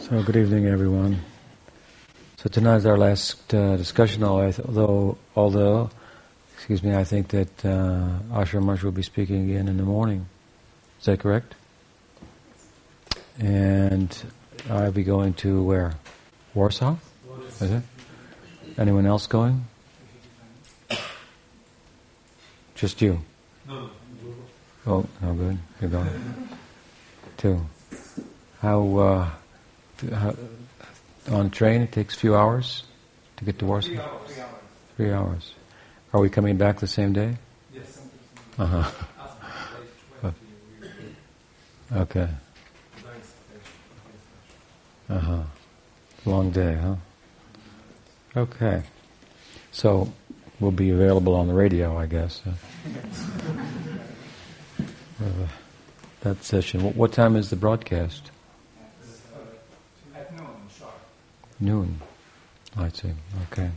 So, good evening, everyone. So tonight is our last uh, discussion. Although, although, excuse me, I think that uh, Ashram Maharaj will be speaking again in the morning. Is that correct? And I'll be going to where? Warsaw. Is it? Anyone else going? Just you. No. Oh, no good. You're going. Two. How? Uh, how, on train, it takes a few hours to get to Warsaw. Three hours. Three hours. Are we coming back the same day? Yes. Uh huh. Okay. Uh huh. Long day, huh? Okay. So we'll be available on the radio, I guess. uh, uh, that session. What, what time is the broadcast? At noon, sharp. Noon. I see. Okay.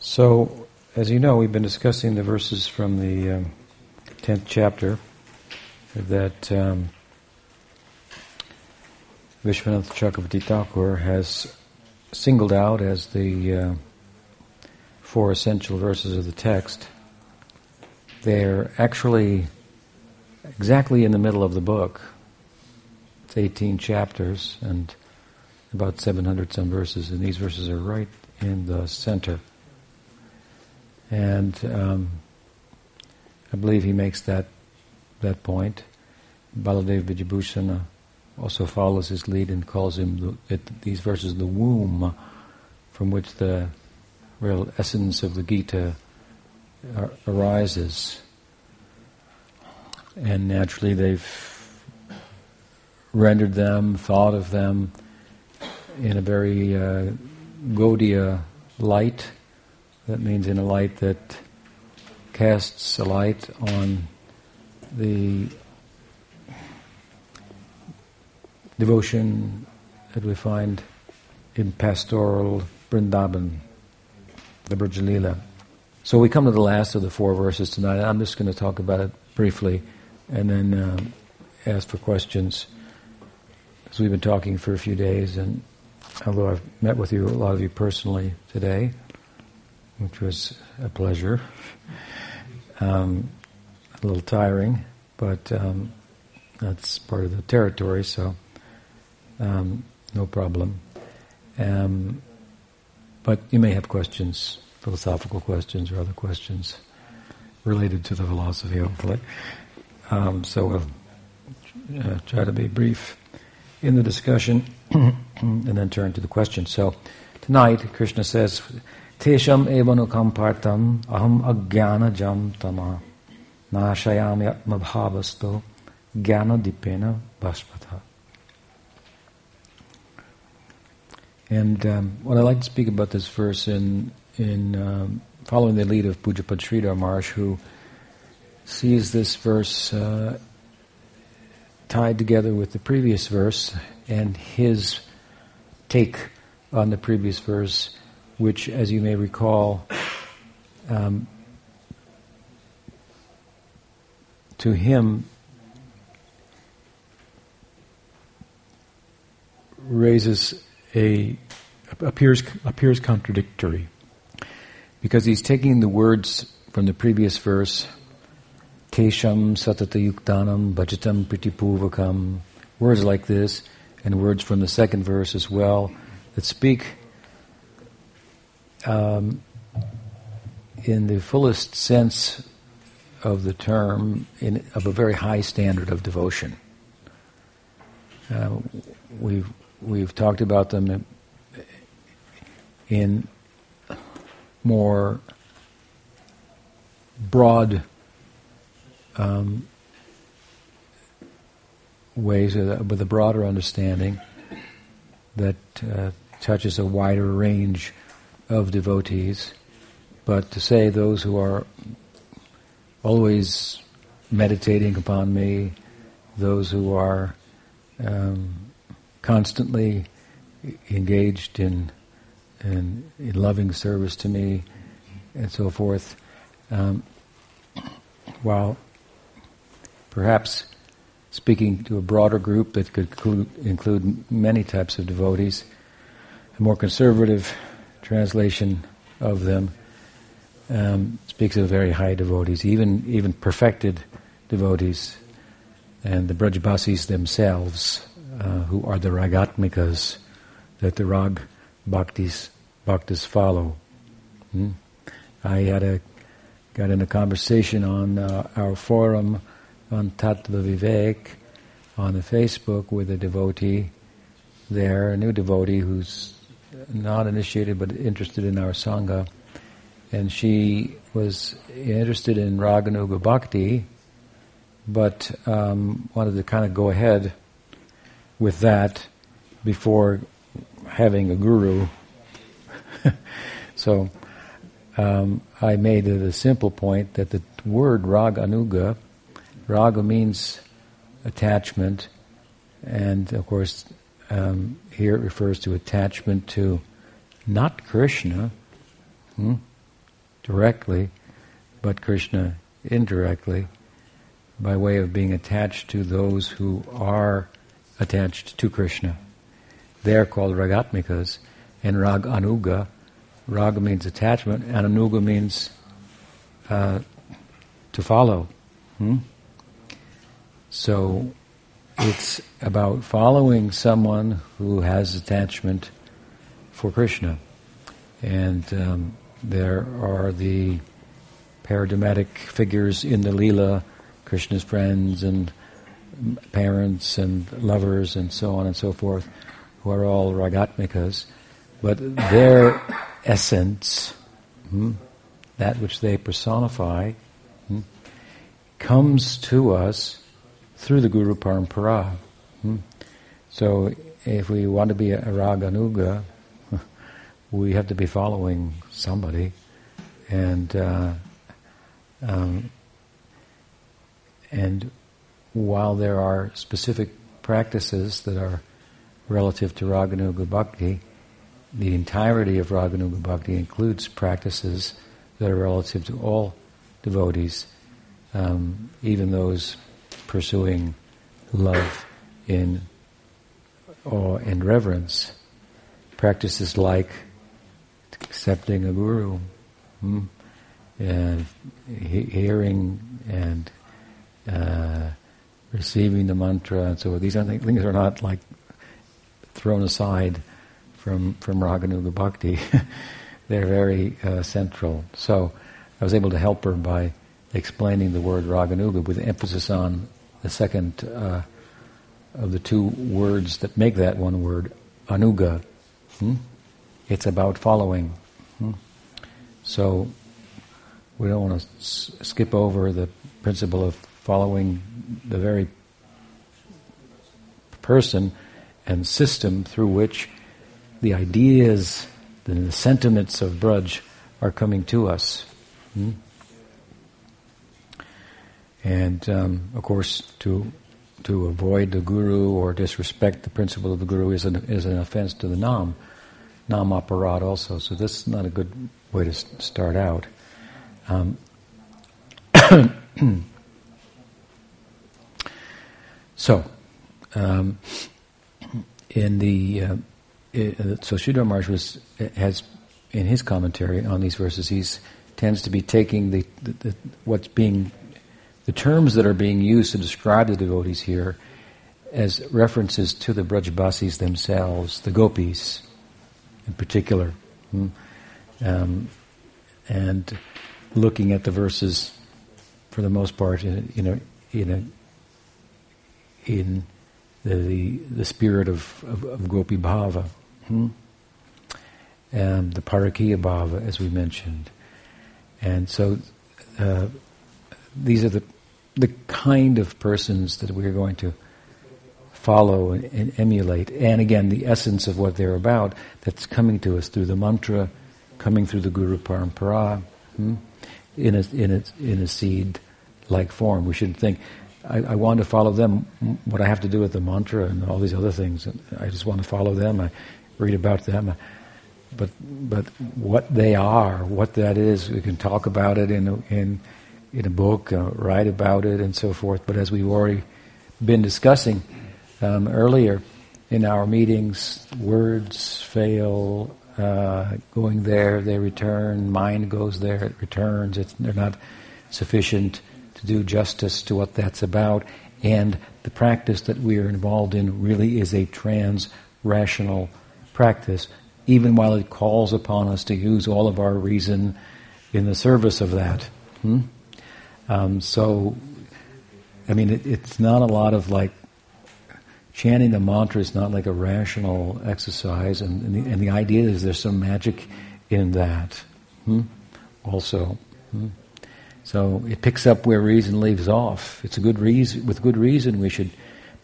So, as you know, we've been discussing the verses from the um, tenth chapter that um, Vishwanath Chakravarti Thakur has singled out as the uh, four essential verses of the text. They're actually exactly in the middle of the book. It's 18 chapters and about 700 some verses, and these verses are right in the center. And um, I believe he makes that that point. Baladev Vidyabhusana also follows his lead and calls him the, it, these verses the womb from which the real essence of the Gita ar- arises. And naturally, they've rendered them, thought of them in a very uh, Gaudiya light. That means in a light that casts a light on the devotion that we find in pastoral Vrindavan, the Brajalila. So we come to the last of the four verses tonight. I'm just going to talk about it briefly and then uh, ask for questions. Because we've been talking for a few days, and although I've met with you, a lot of you personally today, which was a pleasure, um, a little tiring, but um, that's part of the territory, so um, no problem. Um, but you may have questions, philosophical questions or other questions related to the philosophy, hopefully. Um, so we'll uh, try to be brief in the discussion and then turn to the question. So tonight, Krishna says, Tesham evanukam partam aham agyana jam tama nashayami atmabhavasto jnana dipena bhaspata. And um, what I like to speak about this verse in in um, following the lead of Pujapad Sridhar Maharaj, who sees this verse uh, tied together with the previous verse and his take on the previous verse, which, as you may recall, um, to him raises a appears appears contradictory because he's taking the words from the previous verse Kesham Satata Yuktanam Bhajatam Pritipurvakam words like this and words from the second verse as well that speak um, in the fullest sense of the term in, of a very high standard of devotion. Uh, we've we've talked about them in more broad um, ways with a broader understanding that uh, touches a wider range of devotees. But to say those who are always meditating upon me, those who are um, constantly engaged in, in, in loving service to me, and so forth, um, while perhaps speaking to a broader group that could include, many types of devotees. A more conservative translation of them um, speaks of very high devotees, even even perfected devotees, and the Brajbasis themselves, uh, who are the Ragatmikas, that the Rag Bhaktis Bhaktas follow. Hmm? I had a got in a conversation on uh, our forum on Tattva Vivek on the Facebook with a devotee there, a new devotee who's not initiated but interested in our Sangha. And she was interested in Raganuga Bhakti, but um, wanted to kind of go ahead with that before having a guru. so um, I made it a simple point that the word Raganuga Raga means attachment, and of course, um, here it refers to attachment to not Krishna hmm, directly, but Krishna indirectly, by way of being attached to those who are attached to Krishna. They are called ragatmikas, and rag anuga. Raga means attachment, and anuga means uh, to follow. Hmm? So it's about following someone who has attachment for Krishna. And um, there are the paradigmatic figures in the Leela, Krishna's friends and parents and lovers and so on and so forth, who are all ragatmikas. But their essence, hmm, that which they personify, hmm, comes to us through the Guru Parampara. Hmm? So if we want to be a Raganuga, we have to be following somebody. And uh, um, and while there are specific practices that are relative to Raganuga Bhakti, the entirety of Raganuga Bhakti includes practices that are relative to all devotees, um, even those pursuing love in awe and reverence. Practices like accepting a guru, hmm, and he- hearing and uh, receiving the mantra and so. These things are not like thrown aside from from Raganuga Bhakti. They're very uh, central. So I was able to help her by explaining the word Raganuga with emphasis on the second uh, of the two words that make that one word, anuga. Hmm? It's about following. Hmm? So we don't want to s- skip over the principle of following the very person and system through which the ideas, the sentiments of Braj are coming to us. Hmm? And um, of course, to to avoid the guru or disrespect the principle of the guru is an is an offense to the nam, nam aparad also. So this is not a good way to start out. Um, so, um, in the uh, it, so Sridhar Maharaj was has in his commentary on these verses, he tends to be taking the, the, the what's being the terms that are being used to describe the devotees here as references to the Brajbasis themselves, the gopis in particular. Hmm? Um, and looking at the verses for the most part in, you know, in, a, in the, the, the spirit of, of, of Gopi Bhava. Hmm? And the Parakiya Bhava, as we mentioned. And so uh, these are the the kind of persons that we're going to follow and, and, emulate. And again, the essence of what they're about that's coming to us through the mantra, coming through the Guru Parampara, hmm, in a, in a, in a seed like form. We shouldn't think, I, I, want to follow them. What I have to do with the mantra and all these other things, I just want to follow them. I read about them. But, but what they are, what that is, we can talk about it in, in in a book, uh, write about it, and so forth. But as we've already been discussing um, earlier in our meetings, words fail, uh, going there, they return, mind goes there, it returns. It's, they're not sufficient to do justice to what that's about. And the practice that we are involved in really is a trans rational practice, even while it calls upon us to use all of our reason in the service of that. Hmm? Um, so, I mean, it, it's not a lot of like chanting the mantra is not like a rational exercise, and, and, the, and the, idea is there's some magic in that. Hmm? Also, hmm? so it picks up where reason leaves off. It's a good reason. With good reason, we should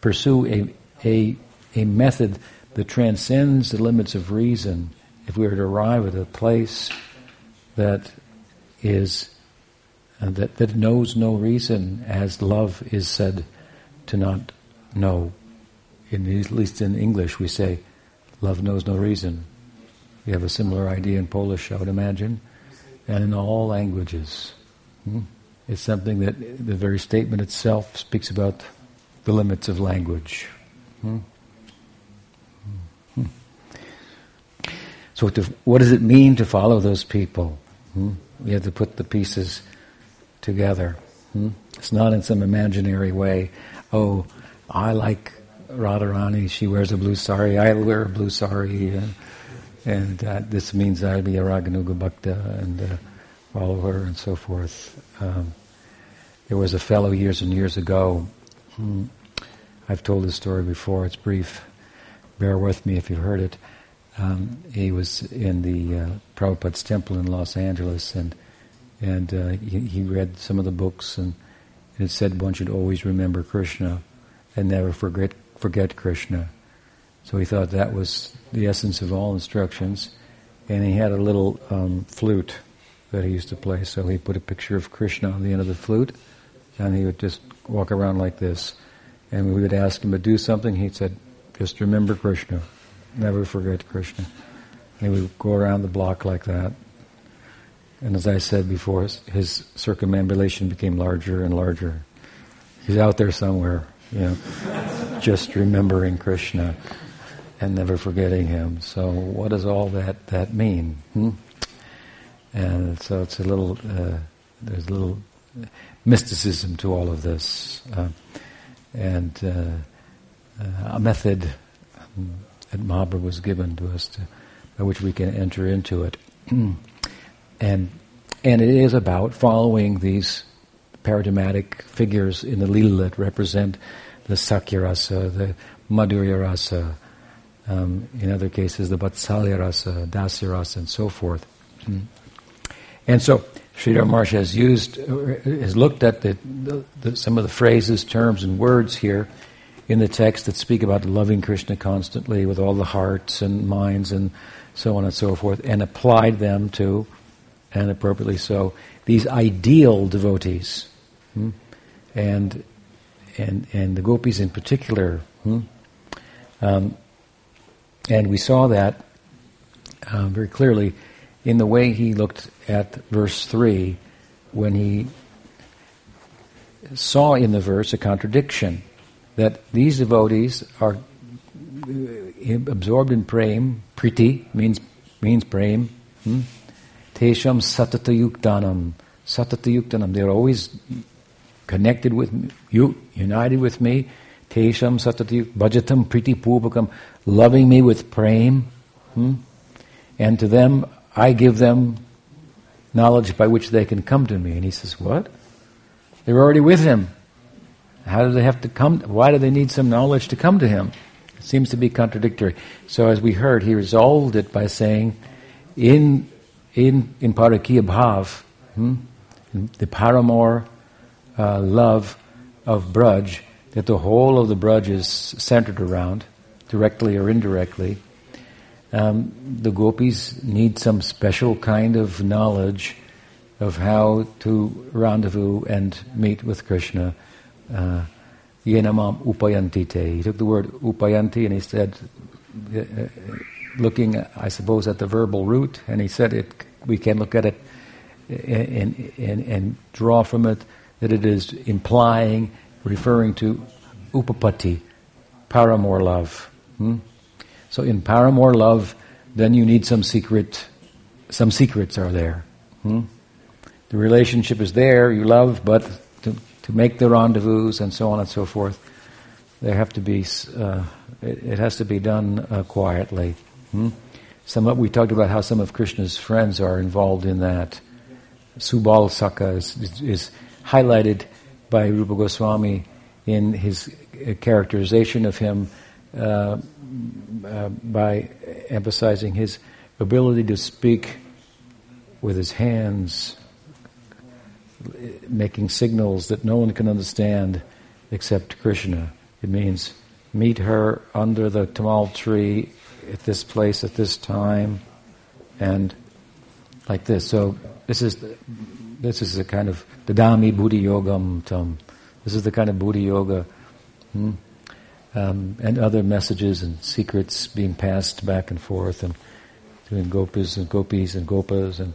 pursue a a a method that transcends the limits of reason. If we were to arrive at a place that is that that knows no reason, as love is said to not know in, at least in English, we say, love knows no reason. We have a similar idea in Polish, I would imagine, and in all languages. Hmm? It's something that the very statement itself speaks about the limits of language. Hmm? Hmm. So, to, what does it mean to follow those people? Hmm? We have to put the pieces together. Hmm? It's not in some imaginary way. Oh, I like Radharani, she wears a blue sari, I wear a blue sari, uh, and uh, this means I'll be a Raganuga Bhakta and uh, follow her and so forth. Um, there was a fellow years and years ago, hmm, I've told this story before, it's brief, bear with me if you've heard it. Um, he was in the uh, Prabhupada's temple in Los Angeles and and uh, he, he, read some of the books and it said one should always remember Krishna and never forget forget Krishna. So he thought that was the essence of all instructions. And he had a little um, flute that he used to play. So he put a picture of Krishna on the end of the flute, and he would just walk around like this. And we would ask him to do something. He said, "Just remember Krishna, never forget Krishna." And he would go around the block like that. And as I said before, his circumambulation became larger and larger. He's out there somewhere, you know, just remembering Krishna and never forgetting him. So, what does all that that mean? Hmm? And so, it's a little uh, there's a little mysticism to all of this, uh, and uh, uh a method that Mahaprabhu was given to us to, by which we can enter into it, and and it is about following these paradigmatic figures in the Lila that represent the Sakya rasa, the Madhurya rasa, um, in other cases the Vatsalya rasa, Dasya rasa, and so forth. Mm. And so Sridhar Maharaj has used, has looked at the, the, the, some of the phrases, terms, and words here in the text that speak about loving Krishna constantly with all the hearts and minds and so on and so forth, and applied them to, and appropriately so, these ideal devotees. Hmm? And, and, and the gopis in particular. Hmm? Um, and we saw that uh, very clearly in the way he looked at verse 3 when he saw in the verse a contradiction that these devotees are uh, absorbed in prem, priti means means prem, hmm? Tesham satatayuktanam, satatayuktanam, they're always connected with me, you, united with me, tesham satati bhajatam priti purvakam, loving me with prem, hmm? and to them I give them knowledge by which they can come to me. And he says, what? They're already with him. How do they have to come? Why do they need some knowledge to come to him? It seems to be contradictory. So as we heard, he resolved it by saying, in in in Parakiya Bhav, hmm, the Paramore uh, love of Braj that the whole of the Braj is centered around, directly or indirectly. Um, the gopis need some special kind of knowledge of how to rendezvous and meet with Krishna. Uh, upayantite. He took the word upayanti and he said, uh, uh, looking, I suppose, at the verbal root, and he said it. We can look at it and, and, and draw from it that it is implying, referring to upapatti, paramour love. Hmm? So in paramour love, then you need some secret, some secrets are there. Hmm? The relationship is there, you love, but to, to make the rendezvous and so on and so forth, there have to be, uh, it, it, has to be done uh, quietly. Hmm? Some we talked about how some of Krishna's friends are involved in that. Subal Saka is, is, is highlighted by Rupa Goswami in his uh, characterization of him uh, uh, by emphasizing his ability to speak with his hands, making signals that no one can understand except Krishna. It means meet her under the tamal tree at this place at this time, and like this. So this is the, this is the kind of the dadami buddhi yogam tam. This is the kind of buddhi yoga, hmm? um, and other messages and secrets being passed back and forth, and doing gopis and gopis and gopas, and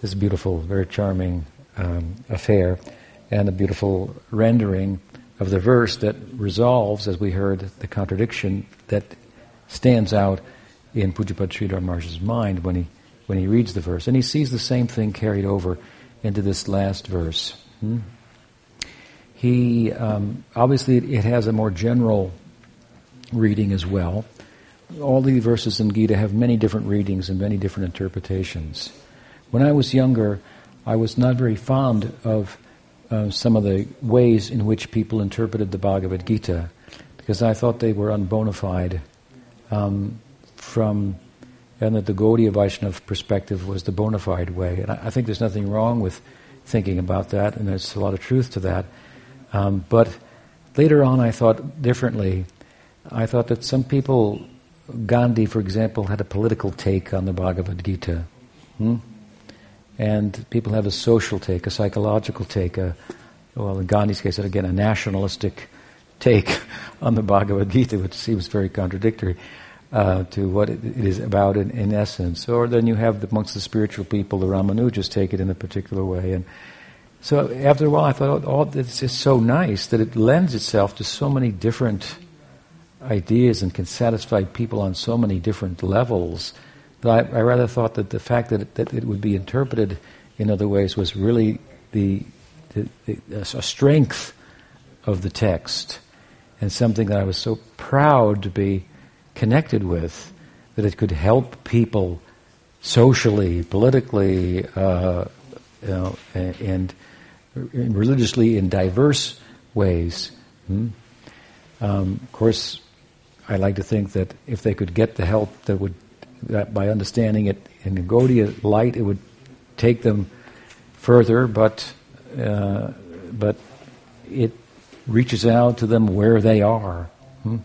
this beautiful, very charming um, affair, and a beautiful rendering of the verse that resolves, as we heard, the contradiction that stands out in Pujapad Sridhar mind when he when he reads the verse, and he sees the same thing carried over into this last verse. Hmm? He um, obviously it has a more general reading as well. All the verses in Gita have many different readings and many different interpretations. When I was younger, I was not very fond of uh, some of the ways in which people interpreted the Bhagavad Gita because I thought they were unbonafide um, from and that the Gaudiya Vaishnava perspective was the bona fide way. And I, I, think there's nothing wrong with thinking about that, and there's a lot of truth to that. Um, but later on, I thought differently. I thought that some people, Gandhi, for example, had a political take on the Bhagavad Gita. Hmm? And people have a social take, a psychological take, a, well, in Gandhi's case, again, a nationalistic take on the Bhagavad Gita, which seems very contradictory uh, to what it is about in, in, essence. Or then you have amongst the spiritual people, the Ramanujas take it in a particular way. And so after a while, I thought, oh, this is so nice that it lends itself to so many different ideas and can satisfy people on so many different levels. That I, I rather thought that the fact that it, that it would be interpreted in other ways was really the, the, the a strength of the text and something that I was so proud to be connected with, that it could help people socially, politically, uh, you know, and, and, religiously in diverse ways. Hmm? Um, of course, I like to think that if they could get the help that would, that by understanding it in the Gaudiya light, it would take them further. But uh, but it reaches out to them where they are. Hmm?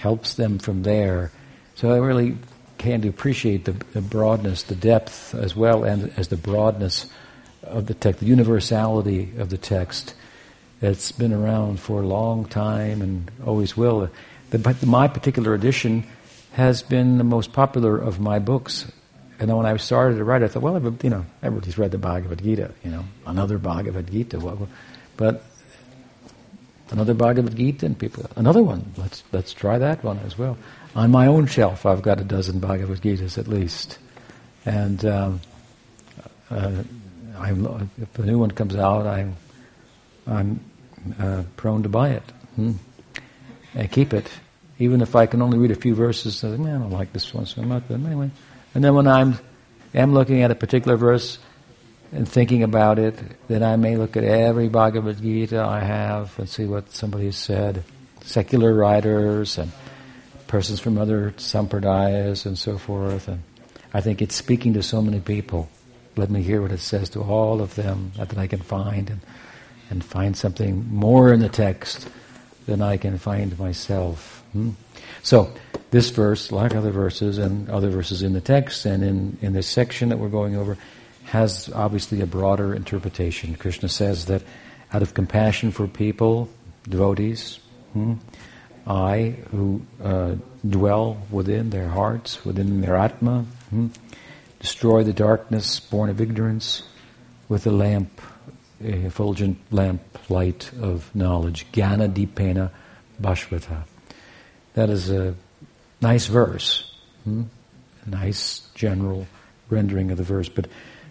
helps them from there. So I really can appreciate the, the broadness, the depth, as well and as the broadness of the text, the universality of the text that's been around for a long time and always will. but my particular edition has been the most popular of my books. And then when I started to write, I thought, well, you know, everybody's read the Bhagavad Gita, you know, another Bhagavad Gita. But another Bhagavad Gita, and people, another one. Let's let's try that one as well. On my own shelf, I've got a dozen Bhagavad Gitas at least, and um, uh, if a new one comes out, I'm I'm uh, prone to buy it. Hmm. And keep it, even if I can only read a few verses. I, think, Man, I don't like this one so much, but anyway. And then when I'm am looking at a particular verse, and thinking about it, then I may look at every Bhagavad Gita I have and see what somebody said. Secular writers and persons from other sampradayas and so forth. And I think it's speaking to so many people. Let me hear what it says to all of them that I can find and, and find something more in the text than I can find myself. Hmm? So, this verse, like other verses and other verses in the text and in, in this section that we're going over, has obviously a broader interpretation. Krishna says that out of compassion for people, devotees, hmm, I, who uh, dwell within their hearts, within their Atma, hmm, destroy the darkness born of ignorance with a lamp, a effulgent lamp light of knowledge. Jnana dipena Bhashvata. That is a nice verse. Hmm? A nice general rendering of the verse. But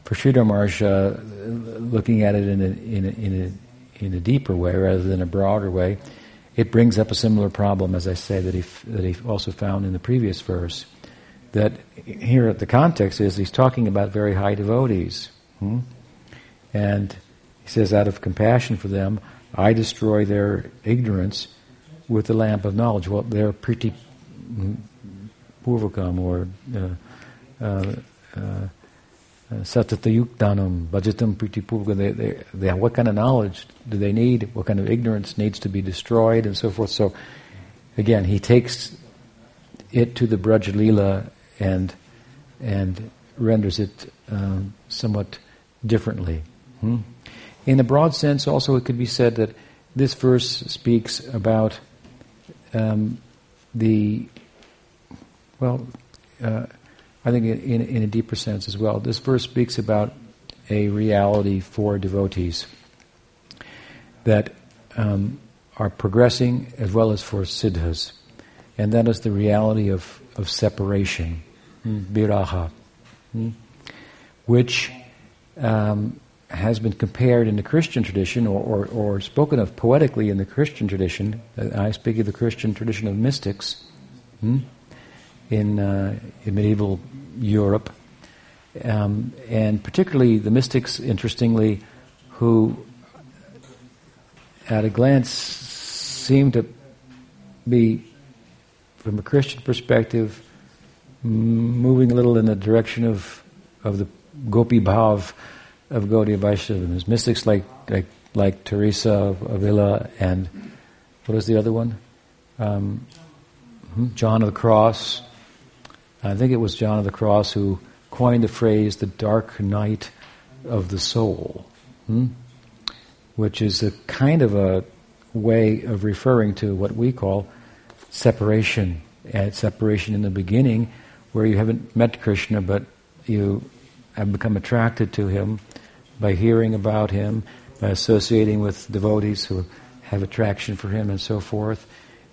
for Sridhar uh, looking at it in a, in, a, in, a, in a deeper way rather than a broader way, it brings up a similar problem, as I say, that he, that he also found in the previous verse. That here, the context is he's talking about very high devotees. Hmm? And he says, out of compassion for them, I destroy their ignorance with the lamp of knowledge. Well, they're priti purvakam or uh, uh, uh, satatayuktanam, bhajatam priti. They, what kind of knowledge do they need? What kind of ignorance needs to be destroyed and so forth. So, again, he takes it to the Braja Leela and, and renders it um, somewhat differently. Hmm? In a broad sense, also, it could be said that this verse speaks about um, the, well, uh, I think in, in a deeper sense as well. This verse speaks about a reality for devotees that um, are progressing as well as for siddhas. And that is the reality of, of separation, mm. viraha, mm, which um, has been compared in the Christian tradition or, or, or, spoken of poetically in the Christian tradition. I speak of the Christian tradition of mystics hmm, in, uh, in medieval Europe. Um, and particularly the mystics, interestingly, who at a glance seem to be, from a Christian perspective, moving a little in the direction of, of the Gopi Bhav of Gaudiya Vaishnavism. mystics like, like, like Teresa of Avila and what is the other one? Um, hmm, John of the Cross. I think it was John of the Cross who coined the phrase the dark night of the soul, hmm? which is a kind of a way of referring to what we call separation. And separation in the beginning, where you haven't met Krishna, but you have become attracted to him by hearing about him, by associating with devotees who have attraction for him and so forth.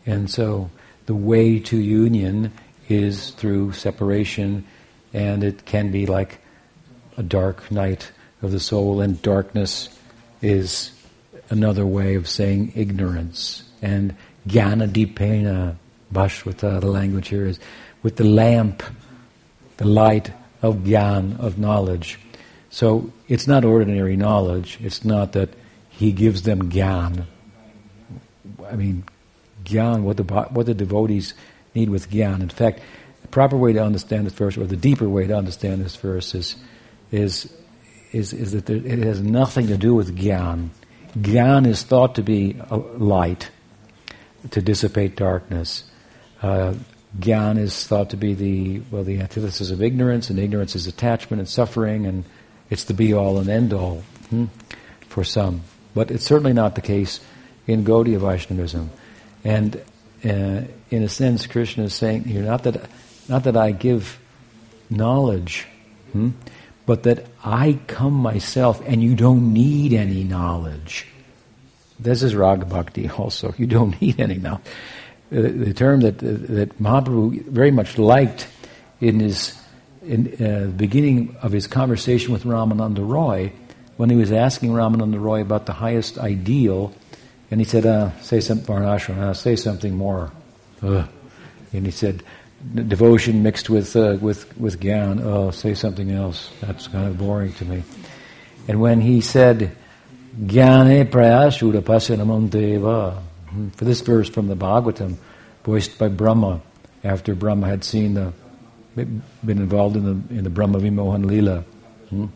And so the way to union is through separation, and it can be like a dark night of the soul, and darkness is another way of saying ignorance. And jnana dipena, Bhashvata, the language here is, with the lamp, the light of gyan, of knowledge. So it's not ordinary knowledge. It's not that he gives them gyan. I mean, gyan, what the, what the devotees need with gyan. In fact, the proper way to understand this verse, or the deeper way to understand this verse, is, is, is, is that there, it has nothing to do with gyan. Gyan is thought to be light, to dissipate darkness. Uh, Gyan is thought to be the well the antithesis of ignorance, and ignorance is attachment and suffering, and it's the be all and end all hmm, for some. But it's certainly not the case in Gaudiya Vaishnavism. And uh, in a sense, Krishna is saying here not that not that I give knowledge, hmm, but that I come myself, and you don't need any knowledge. This is Raga Bhakti also. You don't need any knowledge. Uh, the term that that Mahaprabhu very much liked in his in uh, the beginning of his conversation with Ramananda Roy, when he was asking Ramananda Roy about the highest ideal, and he said, uh, "Say something, Varnashram. Uh, say something more." Ugh. And he said, "Devotion mixed with uh, with with gyan. Oh, say something else. That's kind of boring to me." And when he said, "Gyane pasanamanteva," hmm, for this verse from the Bhagavatam, voiced by Brahma, after Brahma had seen the been involved in the in the Brahma Vimohan Lila. Hmm?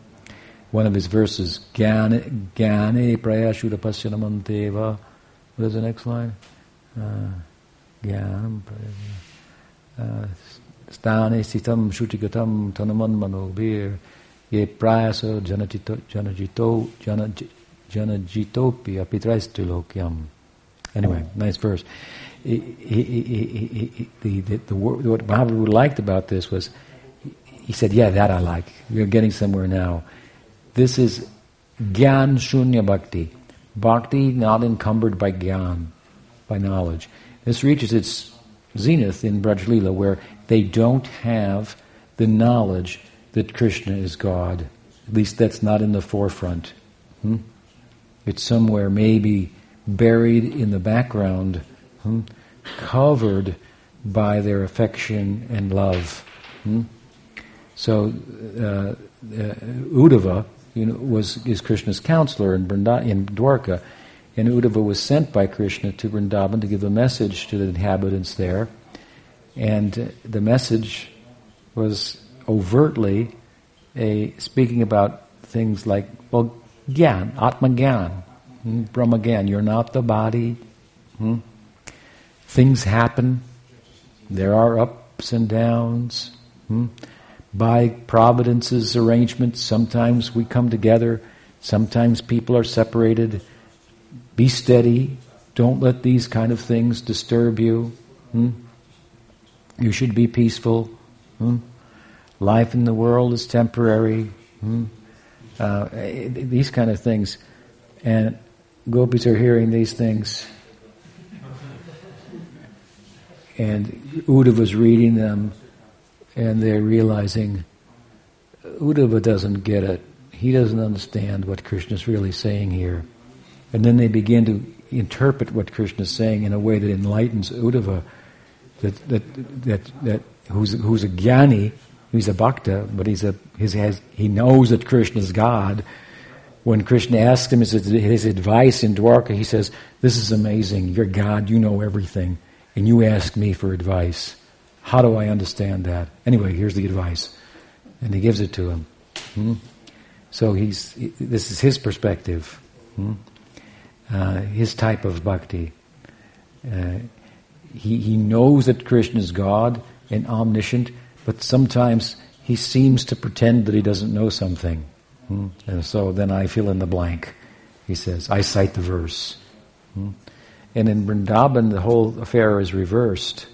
One of his verses, Gyane, Gyane Prayashuddha Pasyanamanteva. What is the next line? Uh, Gyanam uh, Stane Sitam Shutigatam Tanaman Manobir Ye Prayasa Janajito Janajito Janajitopi Apitraistilokyam. Anyway, nice verse he, he, he, the, the, the, what Mahaprabhu liked about this was, he said, yeah, that I like. We're getting somewhere now. This is Gyan Shunya Bhakti. Bhakti not encumbered by Gyan, by knowledge. This reaches its zenith in Braj Lila, where they don't have the knowledge that Krishna is God. At least that's not in the forefront. Hmm? It's somewhere maybe buried in the background, hmm? covered by their affection and love. Hmm? So uh, uh, Uddhava you know, was is Krishna's counselor in, Brinda, in Dwarka, and Uddhava was sent by Krishna to Vrindavan to give a message to the inhabitants there, and the message was overtly a speaking about things like well, gyan, atma gyan, hmm, brahma gyan. You're not the body. Hmm? Things happen. There are ups and downs. Hmm? By Providence's arrangement, sometimes we come together, sometimes people are separated. Be steady. Don't let these kind of things disturb you. Hmm? You should be peaceful. Hmm? Life in the world is temporary. Hmm? Uh, these kind of things. And gopis are hearing these things. And Uddhava was reading them, and they're realizing Uddhava doesn't get it. He doesn't understand what Krishna is really saying here. And then they begin to interpret what Krishna is saying in a way that enlightens Uddhava, that, that, that, that who's, who's a jnani, he's a bhakta, but he's a, his, has, he knows that Krishna is God. When Krishna asks him his, his advice in Dwarka, he says, This is amazing. You're God, you know everything, and you ask me for advice. How do I understand that? Anyway, here's the advice. And he gives it to him. Hmm? So he's, this is his perspective, hmm? uh, his type of bhakti. Uh, he, he knows that Krishna is God and omniscient, but sometimes he seems to pretend that he doesn't know something. Hmm? And so then I fill in the blank. He says, I cite the verse. Hmm? And in Vrindavan, the whole affair is reversed.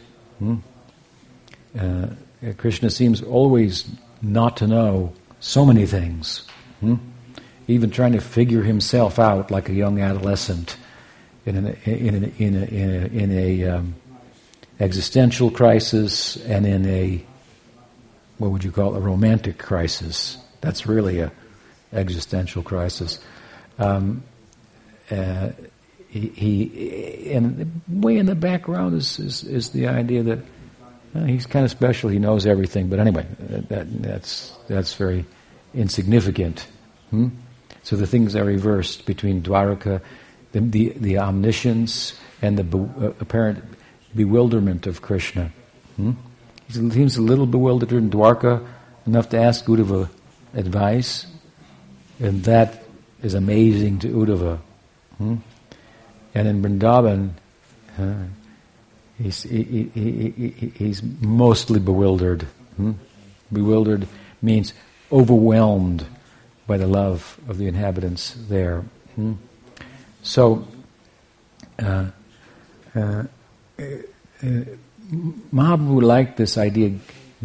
Uh, Krishna seems always not to know so many things. Hmm? Even trying to figure himself out like a young adolescent in, an, in, a, in, a, in a, in a um, existential crisis and in a what would you call it, a romantic crisis. That's really a existential crisis. Um, uh, he, he, and way in the background is, is, is the idea that he's kind of special. He knows everything. But anyway, that, that's that's very insignificant. Hmm? So the things are reversed between Dwaraka, the the, the omniscience, and the be, uh, apparent bewilderment of Krishna. Hmm? He seems a little bewildered in Dwarka, enough to ask Uddhava advice, and that is amazing to Uddhava. Hmm? And in Vrindavan, uh, he's, he, he, he, he's mostly bewildered. Hmm? Bewildered means overwhelmed by the love of the inhabitants there. Hmm? So, uh, uh, uh, liked this idea,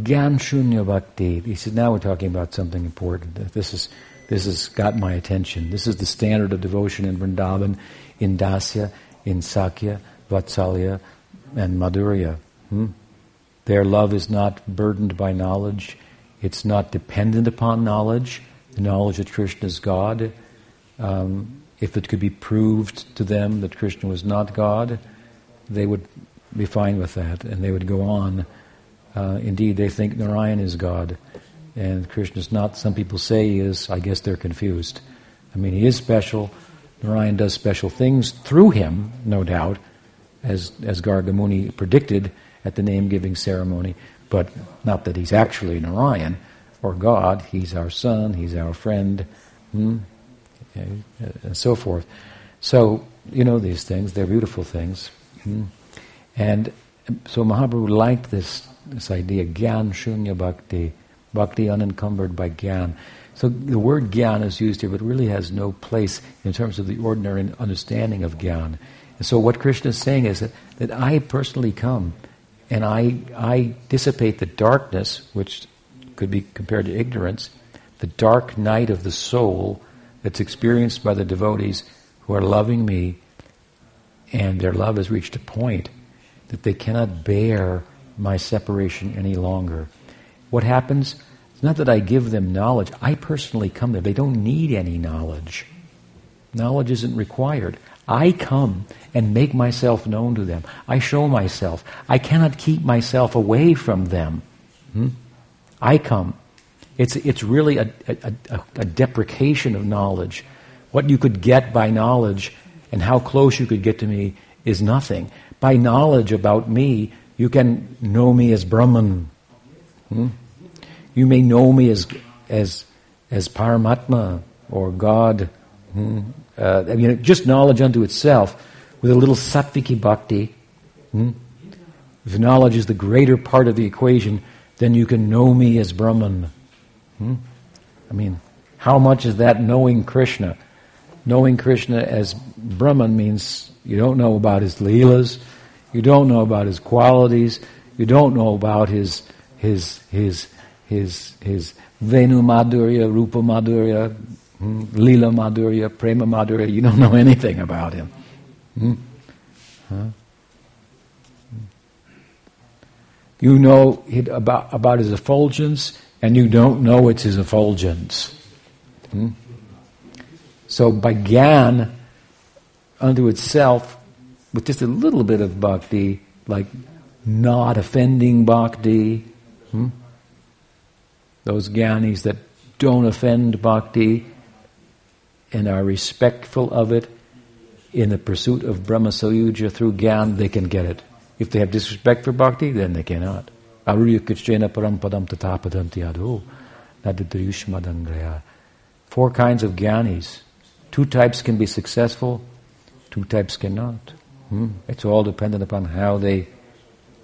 Gyan Shunya Bhakti. He said, now we're talking about something important. This is this has got my attention. This is the standard of devotion in Vrindavan, in Dasya, in Sakya, Vatsalya, and Madhurya. Hmm? Their love is not burdened by knowledge. It's not dependent upon knowledge, the knowledge that Krishna is God. Um, if it could be proved to them that Krishna was not God, they would be fine with that, and they would go on. Uh, indeed, they think Narayan is God, and Krishna is not. Some people say he is. I guess they're confused. I mean, he is special. Narayan does special things through him, no doubt, as as Gargamuni predicted at the name-giving ceremony. But not that he's actually Narayan or God. He's our son. He's our friend, hmm? and so forth. So you know these things. They're beautiful things. Hmm? And so Mahaprabhu liked this, this idea, Gyan Shunya Bhakti, Bhakti unencumbered by Gyan. So the word Gyan is used here, but really has no place in terms of the ordinary understanding of Gyan. And so what Krishna is saying is that, that I personally come and I, I dissipate the darkness, which could be compared to ignorance, the dark night of the soul that's experienced by the devotees who are loving me, and their love has reached a point that they cannot bear my separation any longer. What happens? It's not that I give them knowledge. I personally come there. They don't need any knowledge. Knowledge isn't required. I come and make myself known to them. I show myself. I cannot keep myself away from them. Hmm? I come. It's, it's really a, a, a, deprecation of knowledge. What you could get by knowledge and how close you could get to me is nothing. By knowledge about me, you can know me as Brahman. Hmm? You may know me as, as, as Paramatma or God. Hmm? Uh, I mean, just knowledge unto itself with a little sattviki bhakti. Hmm? If knowledge is the greater part of the equation, then you can know me as Brahman. Hmm? I mean, how much is that knowing Krishna? Knowing Krishna as Brahman means you don't know about his leelas, you don't know about his qualities, you don't know about his his his his his Venu Madhurya, Rupa Madhurya, hmm? Lila Madhurya, Prema Madhurya. You don't know anything about him. Hmm? Huh? You know about, about his effulgence, and you don't know it's his effulgence. Hmm? So by gyan, unto itself, with just a little bit of bhakti, like not offending bhakti, hmm? those gyanis that don't offend bhakti and are respectful of it in the pursuit of Brahma Sayuja through gyan, they can get it. If they have disrespect for bhakti, then they cannot. Four kinds of gyanis. Two types can be successful, two types cannot. Hmm? It's all dependent upon how they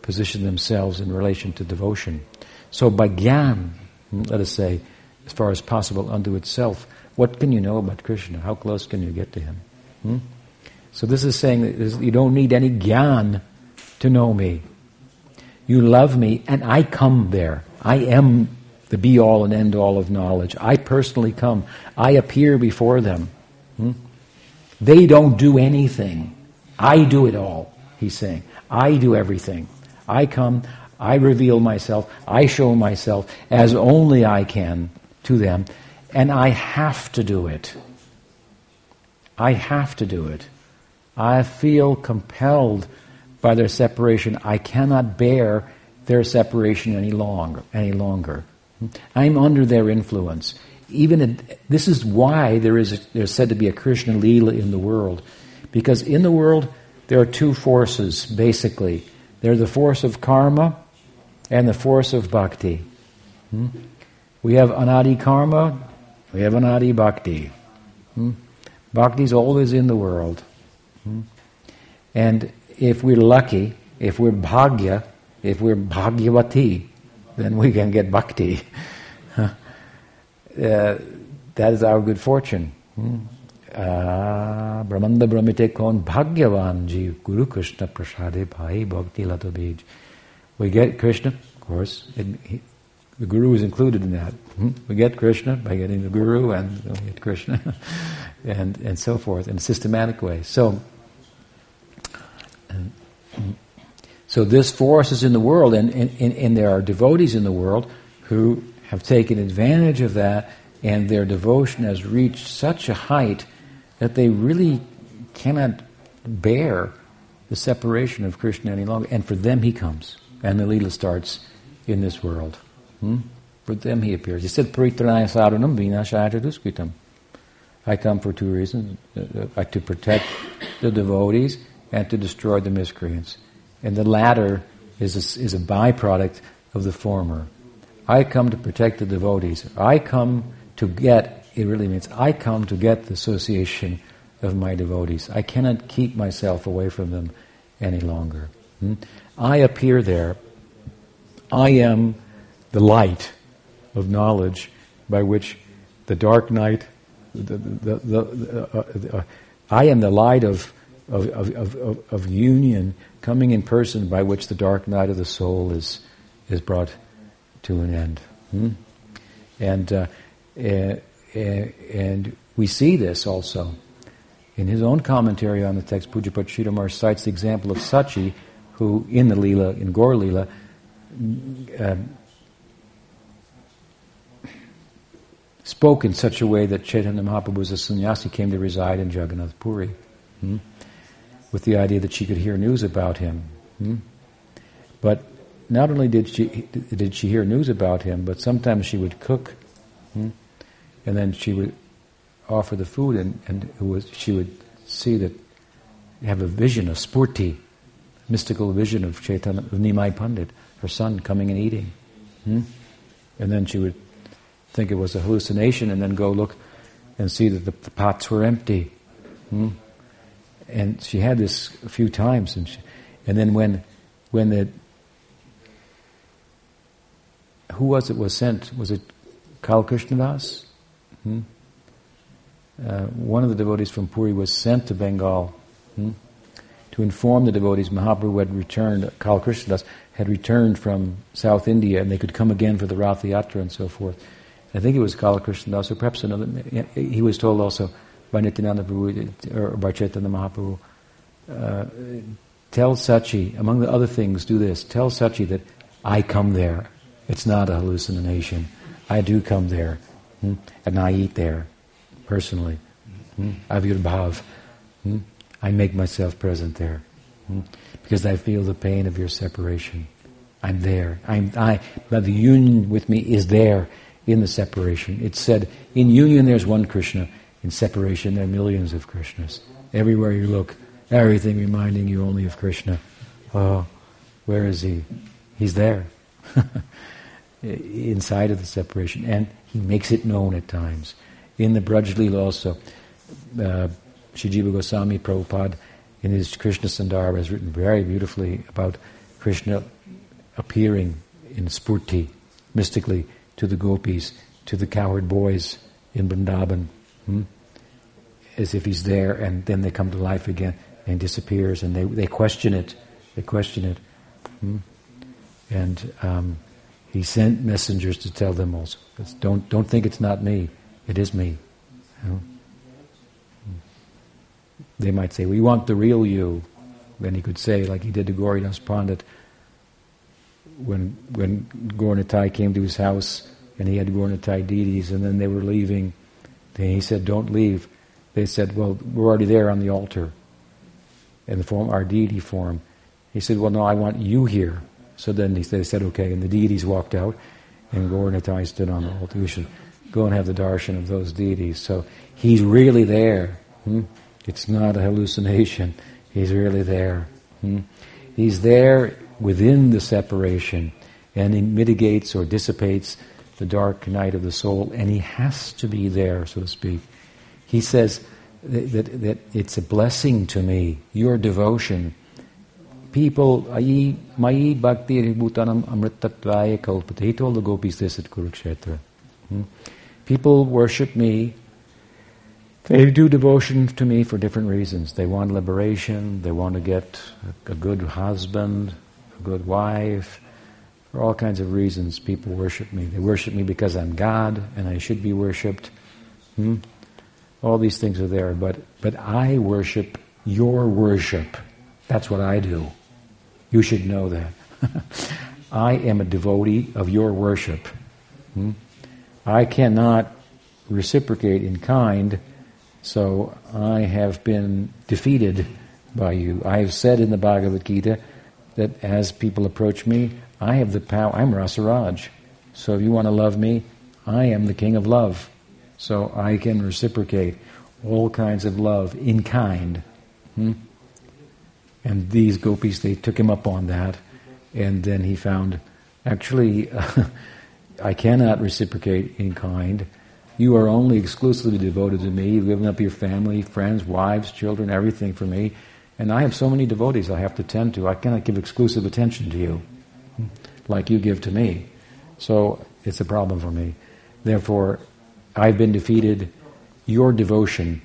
position themselves in relation to devotion. So by gyan, hmm, let us say, as far as possible unto itself, what can you know about Krishna? How close can you get to him? Hmm? So this is saying that you don't need any gyan to know me. You love me, and I come there. I am the be all and end all of knowledge. I personally come. I appear before them. Hmm? They don't do anything. I do it all, he's saying. I do everything. I come, I reveal myself, I show myself as only I can to them, and I have to do it. I have to do it. I feel compelled by their separation. I cannot bear their separation any longer. Any longer. I'm under their influence. Even a, this is why there is there's said to be a Krishna Leela in the world, because in the world there are two forces basically. They're the force of karma and the force of bhakti. Hmm? We have anadi karma, we have an adi bhakti. Hmm? Bhakti is always in the world. Hmm? And if we're lucky, if we're bhagya, if we're bhagyavati, then we can get bhakti. uh, that is our good fortune. Hmm? Uh, Brahmanda Brahmite kon bhagyavan jiv Guru Krishna prasade bhai bhakti lato bij. We get Krishna, of course. He, the Guru is included in that. Hmm? We get Krishna by getting the Guru and we get Krishna and, and so forth in a systematic way. So, so this force is in the world, and, and, and there are devotees in the world who have taken advantage of that, and their devotion has reached such a height that they really cannot bear the separation of Krishna any longer. And for them, he comes, and the Leela starts in this world. Hmm? For them, he appears. He said, Paritranaya sadhunam. I come for two reasons uh, uh, to protect the devotees and to destroy the miscreants. And the latter is a, is a byproduct of the former. I come to protect the devotees. I come to get, it really means I come to get the association of my devotees. I cannot keep myself away from them any longer. Hmm? I appear there. I am the light of knowledge by which the dark night, the, the, the, uh, uh, I am the light of, of, of, of, of union coming in person by which the dark night of the soul is, is brought to an end. Hmm? And, uh, and we see this also. In his own commentary on the text, Pujyapat Sridhar cites the example of Sachi, who in the Leela, in Gaur Leela, uh, spoke in such a way that Chaitanya Mahaprabhu as a sannyasi came to reside in Jagannath Puri, hmm? with the idea that she could hear news about him. Hmm? But not only did she did she hear news about him, but sometimes she would cook, hmm? and then she would offer the food, and, and was, she would see that have a vision, a spurti, mystical vision of Chaitanya, of Nimai Pandit, her son, coming and eating. Hmm? And then she would think it was a hallucination and then go look and see that the, the pots were empty. Hmm? And she had this a few times. And, she, and then when, when the, who was it was sent? Was it Kal Krishnadas? Hmm? Uh, one of the devotees from Puri was sent to Bengal hmm, to inform the devotees Mahaprabhu had returned, Kal Krishnadas had returned from South India and they could come again for the Rath Yatra and so forth. I think it was Kala Krishnadas, or perhaps another. He was told also by Nityananda Prabhu or by Chaitanya Mahaprabhu, uh, tell Sachi, among the other things, do this. Tell Sachi that I come there. It's not a hallucination. I do come there, hmm? and I eat there, personally. Hmm? Avirbhav. Hmm? I make myself present there, hmm? because I feel the pain of your separation. I'm there. I'm, I, but the union with me is there in the separation. It said, in union there's one Krishna, in separation there are millions of Krishnas. Everywhere you look, everything reminding you only of Krishna. Oh, where is he? He's there. Inside of the separation. And he makes it known at times. In the Braj also, uh, Sri Jiva Goswami Prabhupada in his Krishna Sandarbha has written very beautifully about Krishna appearing in Spurti, mystically, to the gopis, to the coward boys in Vrindavan, hmm? as if he's there, and then they come to life again and disappears, and they, they question it. They question it. Hmm? And um, he sent messengers to tell them also, don't, don't think it's not me, it is me. You know? They might say, we want the real you. Then he could say, like he did to Gauridas Pandit, when when Gaura came to his house and he had Gaura deities and then they were leaving, he said, "Don't leave." They said, "Well, we're already there on the altar." In the form, our deity form. He said, "Well, no, I want you here." So then they said, "Okay," and the deities walked out, and Gaura stood on the altar. We should go and have the darshan of those deities. So he's really there. Hmm? It's not a hallucination. He's really there. Hmm? He's there within the separation and he mitigates or dissipates the dark night of the soul, and he has to be there, so to speak. He says that, that, that it's a blessing to me, your devotion. People, ayi mai bhakti bhutanam amritatvaya kalpata. He told the gopis this at Kurukshetra. Hmm? People worship me. They do devotion to me for different reasons. They want liberation. They want to get a, a good husband, good wife. For all kinds of reasons, people worship me. They worship me because I'm God and I should be worshipped. Hmm? All these things are there, but, but I worship your worship. That's what I do. You should know that. I am a devotee of your worship. Hmm? I cannot reciprocate in kind, so I have been defeated by you. I have said in the Bhagavad Gita, that as people approach me, I have the power, I'm Rasaraj. So if you want to love me, I am the king of love. So I can reciprocate all kinds of love in kind. Hmm? And these gopis, they took him up on that. And then he found, actually, uh, I cannot reciprocate in kind. You are only exclusively devoted to me. You've given up your family, friends, wives, children, everything for me. And I have so many devotees I have to tend to. I cannot give exclusive attention to you like you give to me. So it's a problem for me. Therefore, I've been defeated. Your devotion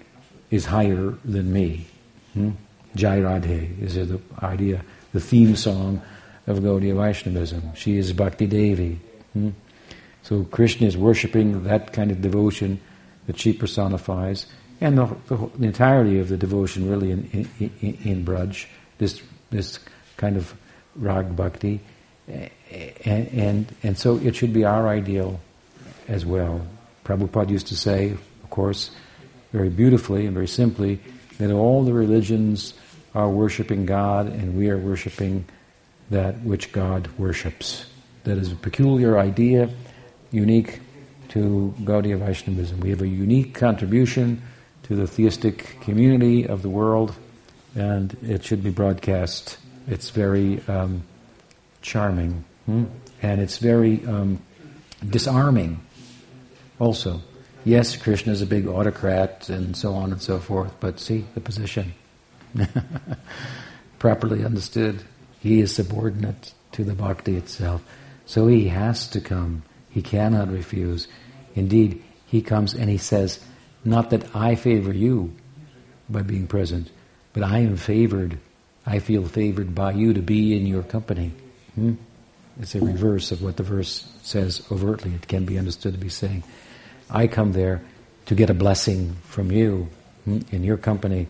is higher than me. Hmm? Jai Radhe is the idea, the theme song of Gaudiya Vaishnavism. She is Bhakti Devi. Hmm? So Krishna is worshipping that kind of devotion that she personifies and the, the, the, entirety of the devotion really in, in, in, in Braj, this, this kind of rag bhakti, and, and, and so it should be our ideal as well. Prabhupada used to say, of course, very beautifully and very simply, that all the religions are worshiping God and we are worshiping that which God worships. That is a peculiar idea, unique to Gaudiya Vaishnavism. We have a unique contribution to the theistic community of the world, and it should be broadcast. It's very um, charming, hmm? and it's very um, disarming also. Yes, Krishna is a big autocrat and so on and so forth, but see the position. Properly understood, he is subordinate to the bhakti itself. So he has to come. He cannot refuse. Indeed, he comes and he says, Not that I favor you by being present, but I am favored. I feel favored by you to be in your company. Hmm? It's a reverse of what the verse says overtly. It can be understood to be saying, I come there to get a blessing from you hmm, in your company.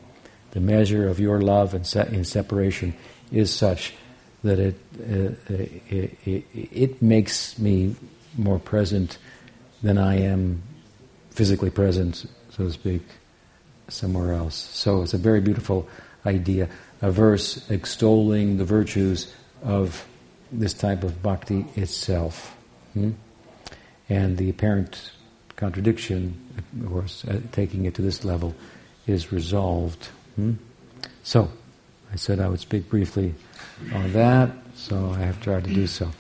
The measure of your love and in separation is such that it, uh, it, it, it makes me more present than I am physically present, so to speak, somewhere else. So it's a very beautiful idea, a verse extolling the virtues of this type of bhakti itself. Hmm? And the apparent contradiction, of course, uh, taking it to this level, is resolved. Hmm? So, I said I would speak briefly on that, so I have tried to do so.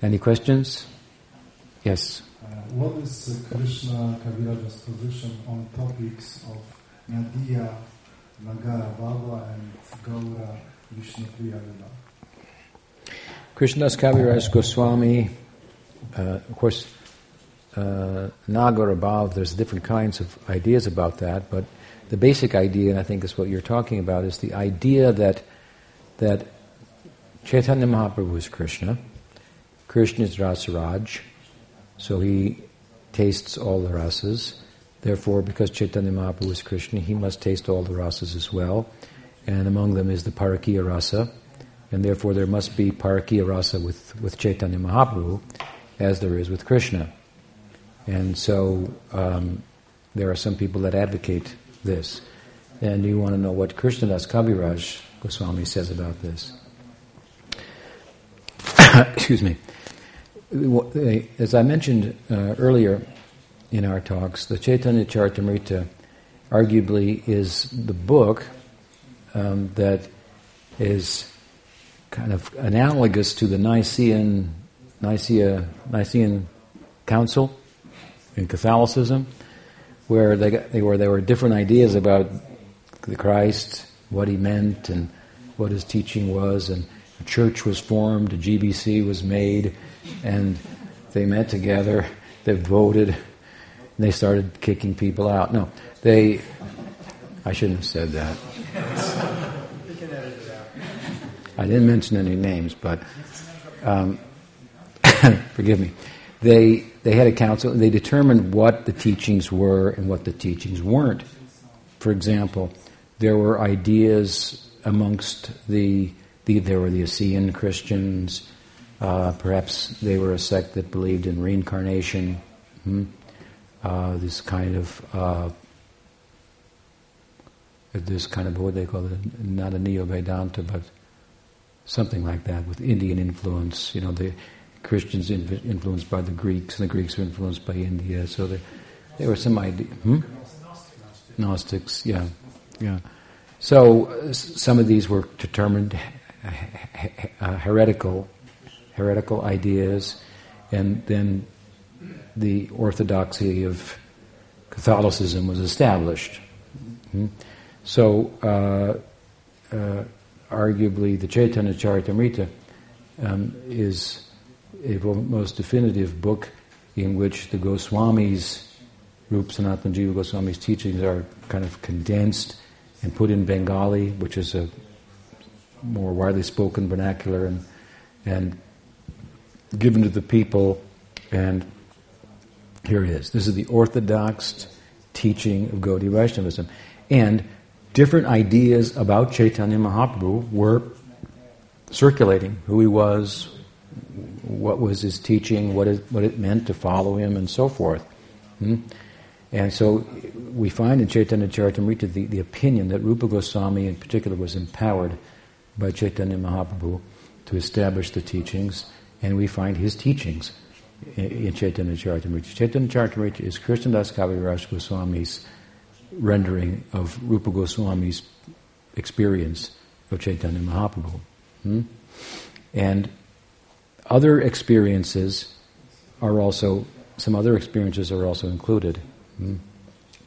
Any questions? Yes. What is Krishna Kaviraja's position on topics of Nadia, Nagara Baba, and Gaura Vishnupriya Lila? Krishnadas Kaviraj Goswami, uh, of course, uh, Nagara Bhav, there's different kinds of ideas about that, but the basic idea, and I think is what you're talking about, is the idea that that Chaitanya Mahaprabhu is Krishna, Krishna is Rasaraj, so he tastes all the rasas. Therefore, because Chaitanya Mahaprabhu is Krishna, he must taste all the rasas as well. And among them is the Parakiya rasa, and therefore there must be Parakiya rasa with, with Chaitanya Mahaprabhu, as there is with Krishna. And so um, there are some people that advocate this. And you want to know what Krishnadas Kaviraj Goswami says about this. Excuse me. As I mentioned uh, earlier in our talks, the Chaitanya Charitamrita arguably is the book um, that is kind of analogous to the Nicene, Nicaea, Nicene Council in Catholicism, where they, got, they were there were different ideas about the Christ, what he meant, and what his teaching was, and a church was formed, a GBC was made, and they met together, they voted, and they started kicking people out. No, they. I shouldn't have said that. I didn't mention any names, but um, forgive me. They they had a council and they determined what the teachings were and what the teachings weren't. For example, there were ideas amongst the, the there were the Essene Christians. Uh, perhaps they were a sect that believed in reincarnation. Hmm? Uh, this kind of uh, this kind of what they call it, not a neo Vedanta, but something like that with Indian influence. You know, the Christians influenced by the Greeks, and the Greeks were influenced by India. So there, there were some ideas. Hmm? Gnostics, yeah, yeah. So uh, some of these were determined uh, heretical, heretical ideas, and then the orthodoxy of Catholicism was established. Hmm? So, uh, uh, arguably, the Chaitanya Charitamrita um, is a most definitive book in which the Goswamis, Rup Sanatana Goswami's teachings are kind of condensed and put in Bengali, which is a more widely spoken vernacular, and, and given to the people. And here it is. This is the orthodox teaching of Gaudiya Vaishnavism. And different ideas about Chaitanya Mahaprabhu were circulating who he was, what was his teaching, what it, what it meant to follow him, and so forth. Hmm? And so we find in Chaitanya Charitamrita the, the opinion that Rupa Goswami in particular was empowered by Chaitanya Mahaprabhu to establish the teachings, and we find his teachings in, Chaitanya Charitamrita. Chaitanya Charitamrita is Krishnadas Kaviraj Goswami's rendering of Rupa Goswami's experience of Chaitanya Mahaprabhu. Hmm? And other experiences are also, some other experiences are also included. Hmm?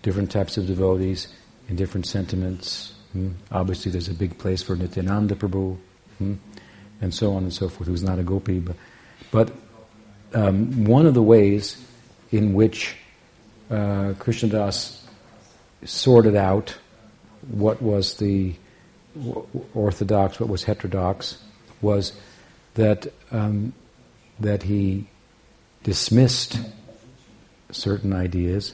Different types of devotees and different sentiments. Hmm? Obviously, there's a big place for Nityananda Prabhu, hmm? And so on and so forth, who's not a gopi. But, but um, one of the ways in which uh, Krishnadas sorted out what was the orthodox, what was heterodox, was that um, that he dismissed certain ideas.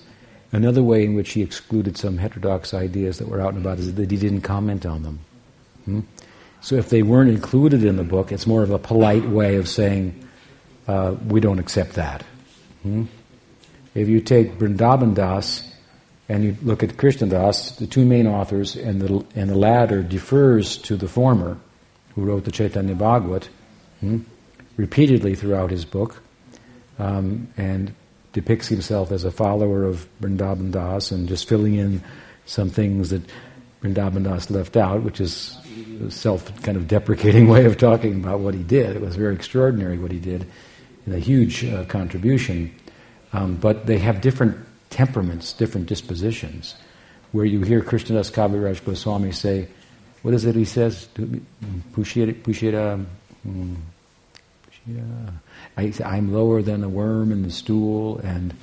Another way in which he excluded some heterodox ideas that were out and about is that he didn't comment on them. Hmm? So if they weren't included in the book, it's more of a polite way of saying, uh, we don't accept that. Hmm? If you take Vrindavan Das and you look at Krishnadas, the two main authors, and the, and the latter defers to the former, who wrote the Chaitanya Bhagavat, hmm, repeatedly throughout his book, um, and depicts himself as a follower of Vrindavan Das and just filling in some things that Vrindavan Das left out, which is self kind of deprecating way of talking about what he did. It was very extraordinary what he did, and a huge uh, contribution. Um, but they have different temperaments, different dispositions. Where you hear Krishnadas Kaviraj Goswami say, what is it he says? Pushira, pushira, hmm, I, I'm lower than a worm in the stool, and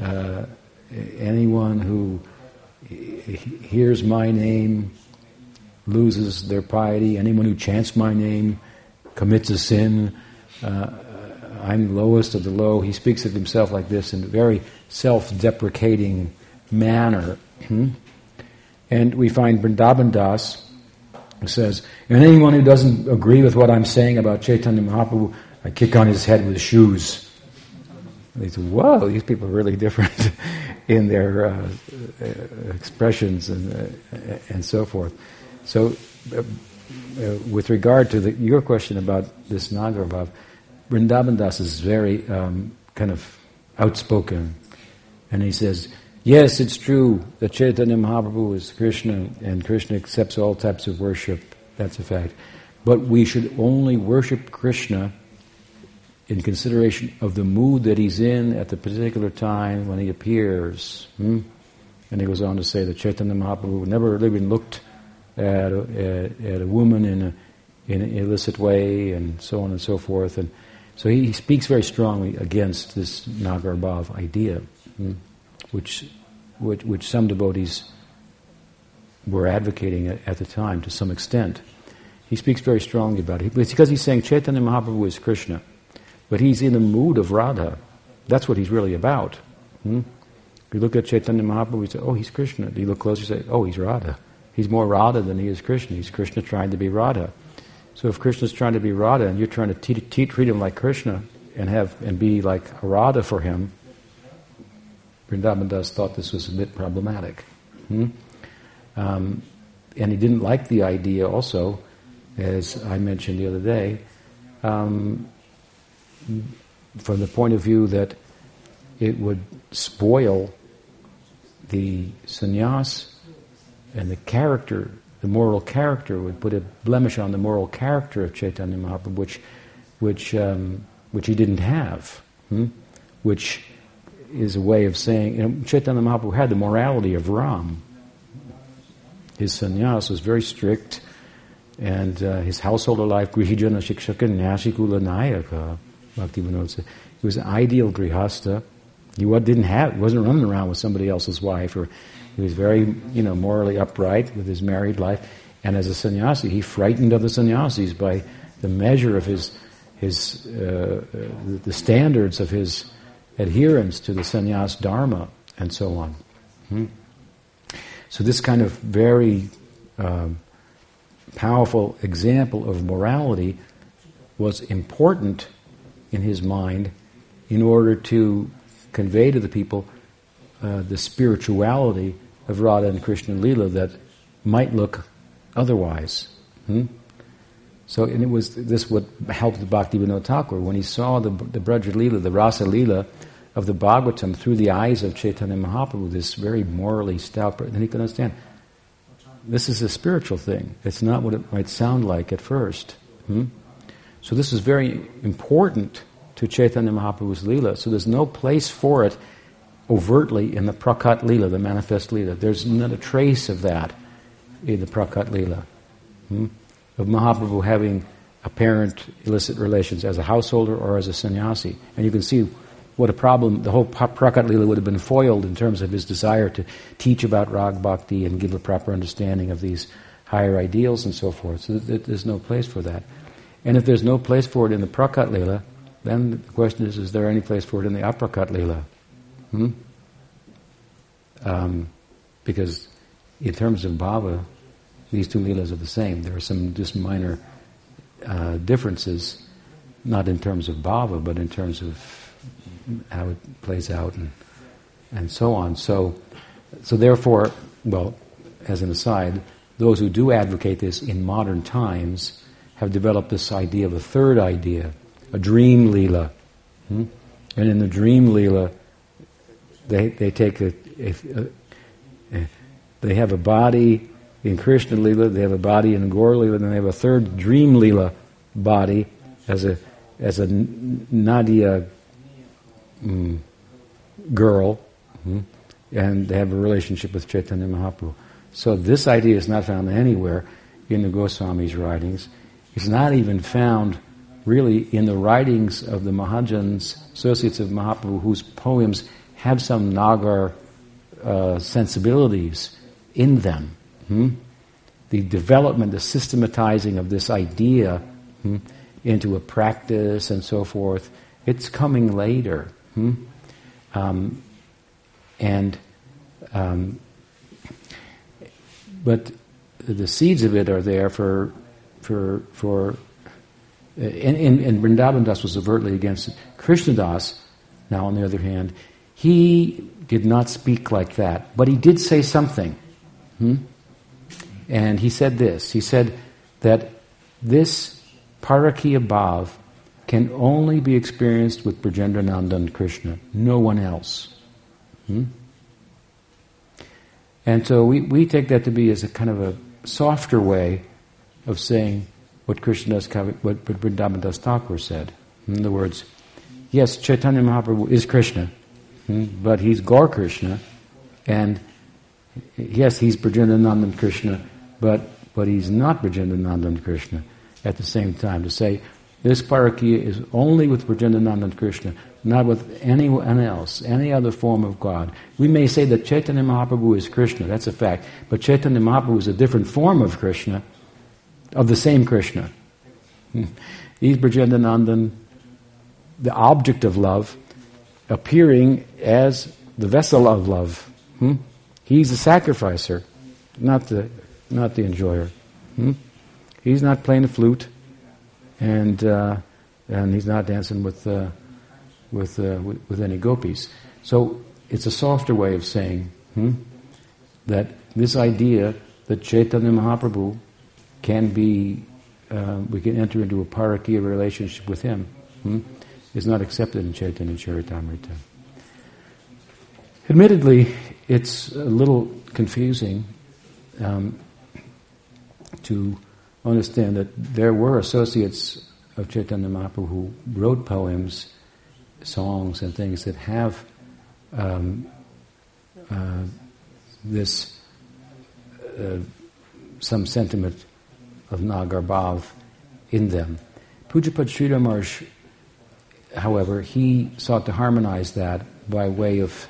uh, anyone who hears my name loses their piety. Anyone who chants my name commits a sin. Uh, I'm the lowest of the low. He speaks of himself like this in a very self-deprecating manner. Hmm? And we find Vrindavan Das says, and anyone who doesn't agree with what I'm saying about Chaitanya Mahaprabhu, I kick on his head with shoes. And they whoa, these people are really different in their uh, uh, expressions and, uh, and so forth. So, uh, uh, with regard to the, your question about this Nagarabhav, Vrindavan Das is very um, kind of outspoken. And he says, yes, it's true that Chaitanya Mahaprabhu is Krishna and Krishna accepts all types of worship. That's a fact. But we should only worship Krishna in consideration of the mood that he's in at the particular time when he appears. Hmm? And he goes on to say that Chaitanya Mahaprabhu never even looked at a, at, at a woman in, a, in an illicit way and so on and so forth. And so he, speaks very strongly against this Nagarbhav idea, hmm, which, which, which some devotees were advocating at, at, the time to some extent. He speaks very strongly about it. It's because he's saying Chaitanya Mahaprabhu is Krishna, but he's in the mood of Radha. That's what he's really about. Hmm? You look at Chaitanya Mahaprabhu, you say, oh, he's Krishna. You look closer, you say, oh, he's Radha. He's more Radha than he is Krishna. He's Krishna trying to be Radha. So if Krishna's trying to be Radha and you're trying to treat him like Krishna and have and be like a Radha for him, Vrindavan Das thought this was a bit problematic. Hmm? Um, and he didn't like the idea also, as I mentioned the other day, um, from the point of view that it would spoil the sannyas and the character the moral character, would put a blemish on the moral character of Chaitanya Mahaprabhu, which, which, um, which he didn't have, hmm? which is a way of saying, you know, Chaitanya Mahaprabhu had the morality of Ram. His sannyas was very strict, and uh, his household life, Grihijana Shikshaka Nyashikula Nayaka, Bhakti Vinod said. He was an ideal grihasta. He didn't have, wasn't running around with somebody else's wife or he was very, you know, morally upright with his married life. And as a sannyasi, he frightened other sannyasis by the measure of his, his uh, the standards of his adherence to the sannyas dharma and so on. Hmm? So this kind of very um, powerful example of morality was important in his mind in order to convey to the people uh, the spirituality of Radha and Krishna and Lila that might look otherwise. Hmm? So, and it was this what helped the Bhakti Vinod Thakur when he saw the the Braja Lila, the Rasa Lila of the Bhagavatam through the eyes of Chaitanya Mahaprabhu, this very morally stout, person, then he could understand this is a spiritual thing. It's not what it might sound like at first. Hmm? So this is very important to Chaitanya Mahaprabhu's Leela. So there's no place for it overtly in the Prakat Leela, the manifest Leela. There's not a trace of that in the Prakat Leela. Hmm? Of Mahaprabhu having apparent illicit relations as a householder or as a sannyasi. And you can see what a problem, the whole Prakat Leela would have been foiled in terms of his desire to teach about Rag Bhakti and give a proper understanding of these higher ideals and so forth. So there's no place for that. And if there's no place for it in the Prakat Leela, then the question is, is there any place for it in the Aprakat Leela? Hmm? Um, because in terms of bhava, these two leelas are the same. There are some just minor uh, differences, not in terms of bhava, but in terms of how it plays out and and so on. So, so therefore, well, as an aside, those who do advocate this in modern times have developed this idea of a third idea, a dream leela, hmm? and in the dream lila, they they take a, a, a, they have a body in Krishna lila, they have a body in Gaur and then they have a third dream lila body as a as a Nadia mm, girl, mm, and they have a relationship with Chaitanya Mahaprabhu. So this idea is not found anywhere in the Goswami's writings. It's not even found really in the writings of the Mahajans, associates of Mahaprabhu, whose poems have some Nagar uh, sensibilities in them. Hmm? The development, the systematizing of this idea hmm, into a practice and so forth, it's coming later. Hmm? Um, and um, but the seeds of it are there for for for and, and, and Vrindavan Das was overtly against it. Krishna Das, now on the other hand, he did not speak like that, but he did say something. Hmm? And he said this. He said that this parakiya bhav can only be experienced with Brajendranandan Krishna, no one else. Hmm? And so we, we take that to be as a kind of a softer way of saying what Krishnadas what, what Vrindavan Das Thakur said. In other words, yes, Chaitanya Mahaprabhu is Krishna, but he's Gaur Krishna, and yes, he's Brajendranandan Krishna, but but he's not Brajendranandan Krishna at the same time. To say this parakiya is only with Brajendranandan Krishna, not with anyone else, any other form of God. We may say that Chaitanya Mahaprabhu is Krishna, that's a fact, but Chaitanya Mahaprabhu is a different form of Krishna, of the same Krishna. He's Brajendranandan, the object of love, appearing as the vessel of love. Hmm? He's the sacrificer, not the, not the enjoyer. Hmm? He's not playing the flute and uh, and he's not dancing with uh, with, uh, with, with any gopis. So it's a softer way of saying hmm, that this idea that Chaitanya Mahaprabhu can be uh, we can enter into a parakiya relationship with him hmm, is not accepted in Chaitanya Charitamrita. Admittedly, it's a little confusing um, to understand that there were associates of Chaitanya Mahaprabhu who wrote poems, songs, and things that have um, uh, this uh, some sentiment of Nagar Bhav in them. Pujapad Sridhar Maharaj, however, he sought to harmonize that by way of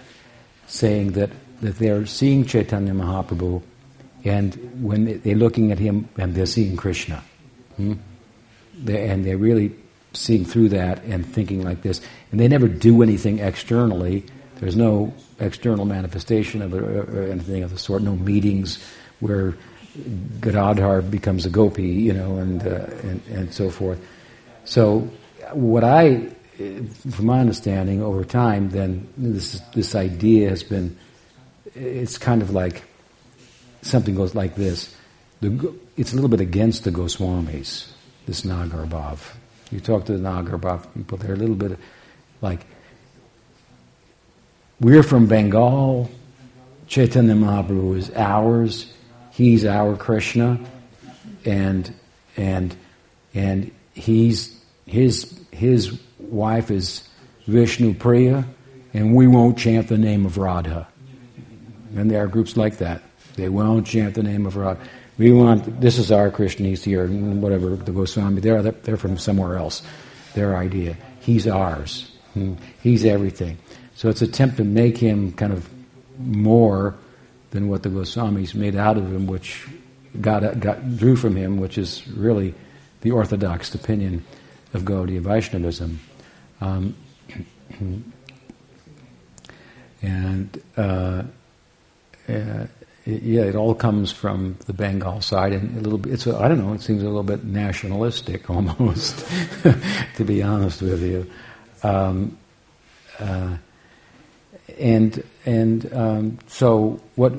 saying that, that they're seeing Chaitanya Mahaprabhu and when they're looking at him and they're seeing Krishna. Hmm? They're, and they're really seeing through that and thinking like this. And they never do anything externally. There's no external manifestation of it or anything of the sort, no meetings where Gadadhar becomes a gopi, you know, and, uh, and, and so forth. So, what I, from my understanding over time, then this this idea has been, it's kind of like something goes like this. The, it's a little bit against the Goswamis, this Nagar Bhav. You talk to the Nagar Bhav people, they're a little bit like, we're from Bengal, Chaitanya Mahaprabhu is ours, he's our Krishna, and and and he's his his wife is Vishnu Priya, and we won't chant the name of Radha. And there are groups like that. They won't chant the name of Radha. We want this is our Krishna. He's here, whatever the Goswami. They're they're from somewhere else. Their idea. He's ours. Hmm. He's everything. So it's an attempt to make him kind of more than what the Goswamis made out of him, which got, got drew from him, which is really the orthodox opinion of Gaudiya Vaishnavism. Um, and uh, uh, yeah, it all comes from the Bengal side, and a little bit. It's I don't know. It seems a little bit nationalistic almost, to be honest with you. Um, uh, and and um, so what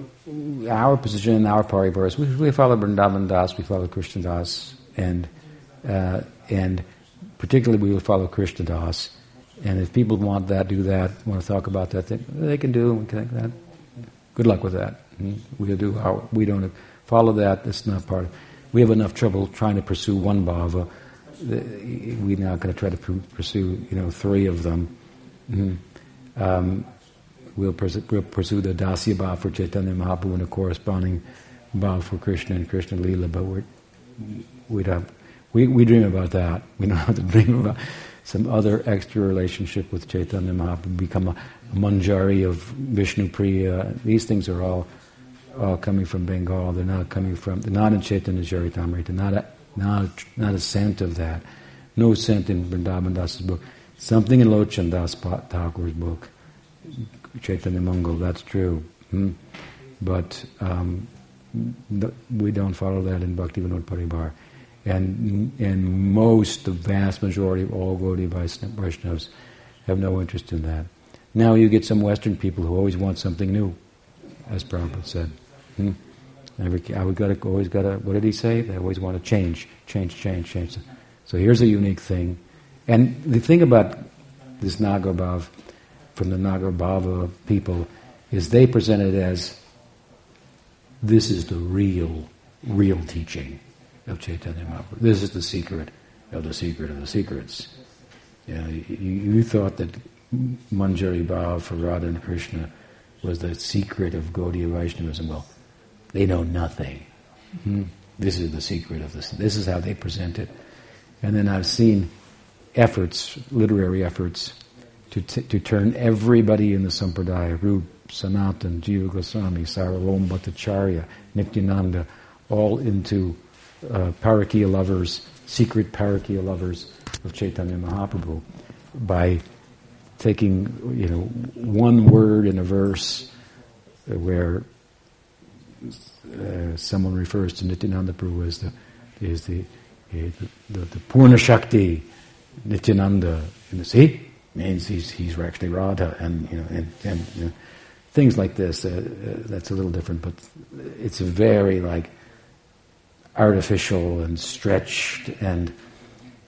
our position in our party we, we follow Vrindavan Das, we follow Krishna Das, and uh, and particularly we will follow Krishna Das. And if people want that, do that, want to talk about that, they, they can do. Can that. Good luck with that. Hmm? We do our, we don't follow that. That's not part of. We have enough trouble trying to pursue one bhava. We're not going to try to pursue, you know, three of them. Mm-hmm. Um, we'll, pers- we'll, pursue the Dasya Bhav for Chaitanya Mahaprabhu and the corresponding Bhav for Krishna and Krishna Lila, but we're, we don't, we, we dream about that. We don't have to dream about some other extra relationship with Chaitanya Mahaprabhu, become a, a manjari of Vishnu Priya. These things are all, all coming from Bengal. They're not coming from, they're not in Chaitanya Charitamrita. Not a, not, not a scent of that. No scent in Vrindavan Das's book. Something in Lochan Das Thakur's book. Chaitanya Mangal, that's true. Hmm? But um, we don't follow that in Bhakti Vinod Paribar. And, and most, the vast majority of all Gaudiya Vaishnavas have no interest in that. Now you get some Western people who always want something new, as Prabhupada said. Hmm? Every, I gotta, always got to, what did he say? They always want to change, change, change, change. So here's a unique thing. And the thing about this Nagarbhav, from the Nagarbhava people is they present it as this is the real, real teaching of Chaitanya Mahaprabhu. This is the secret of the secret of the secrets. You, you, you thought that Manjari Bhav for Radha and Krishna was the secret of Gaudiya Vaishnavism. Well, they know nothing. Hmm? This is the secret of this. This is how they present it. And then I've seen efforts, literary efforts, to, t- to turn everybody in the Sampradaya, Rup, Sanatan, Jiva Goswami, Sarvabhauma Bhattacharya, Nityananda, all into uh, lovers, secret Parakiya lovers of Chaitanya Mahaprabhu by taking, you know, one word in a verse where uh, someone refers to Nityananda Prabhu as the, is the, the, the, the Purna Shakti Nityananda. And see, means he's he's actually Radha, and you know, and, and you know, things like this. Uh, uh, that's a little different, but it's very like artificial and stretched, and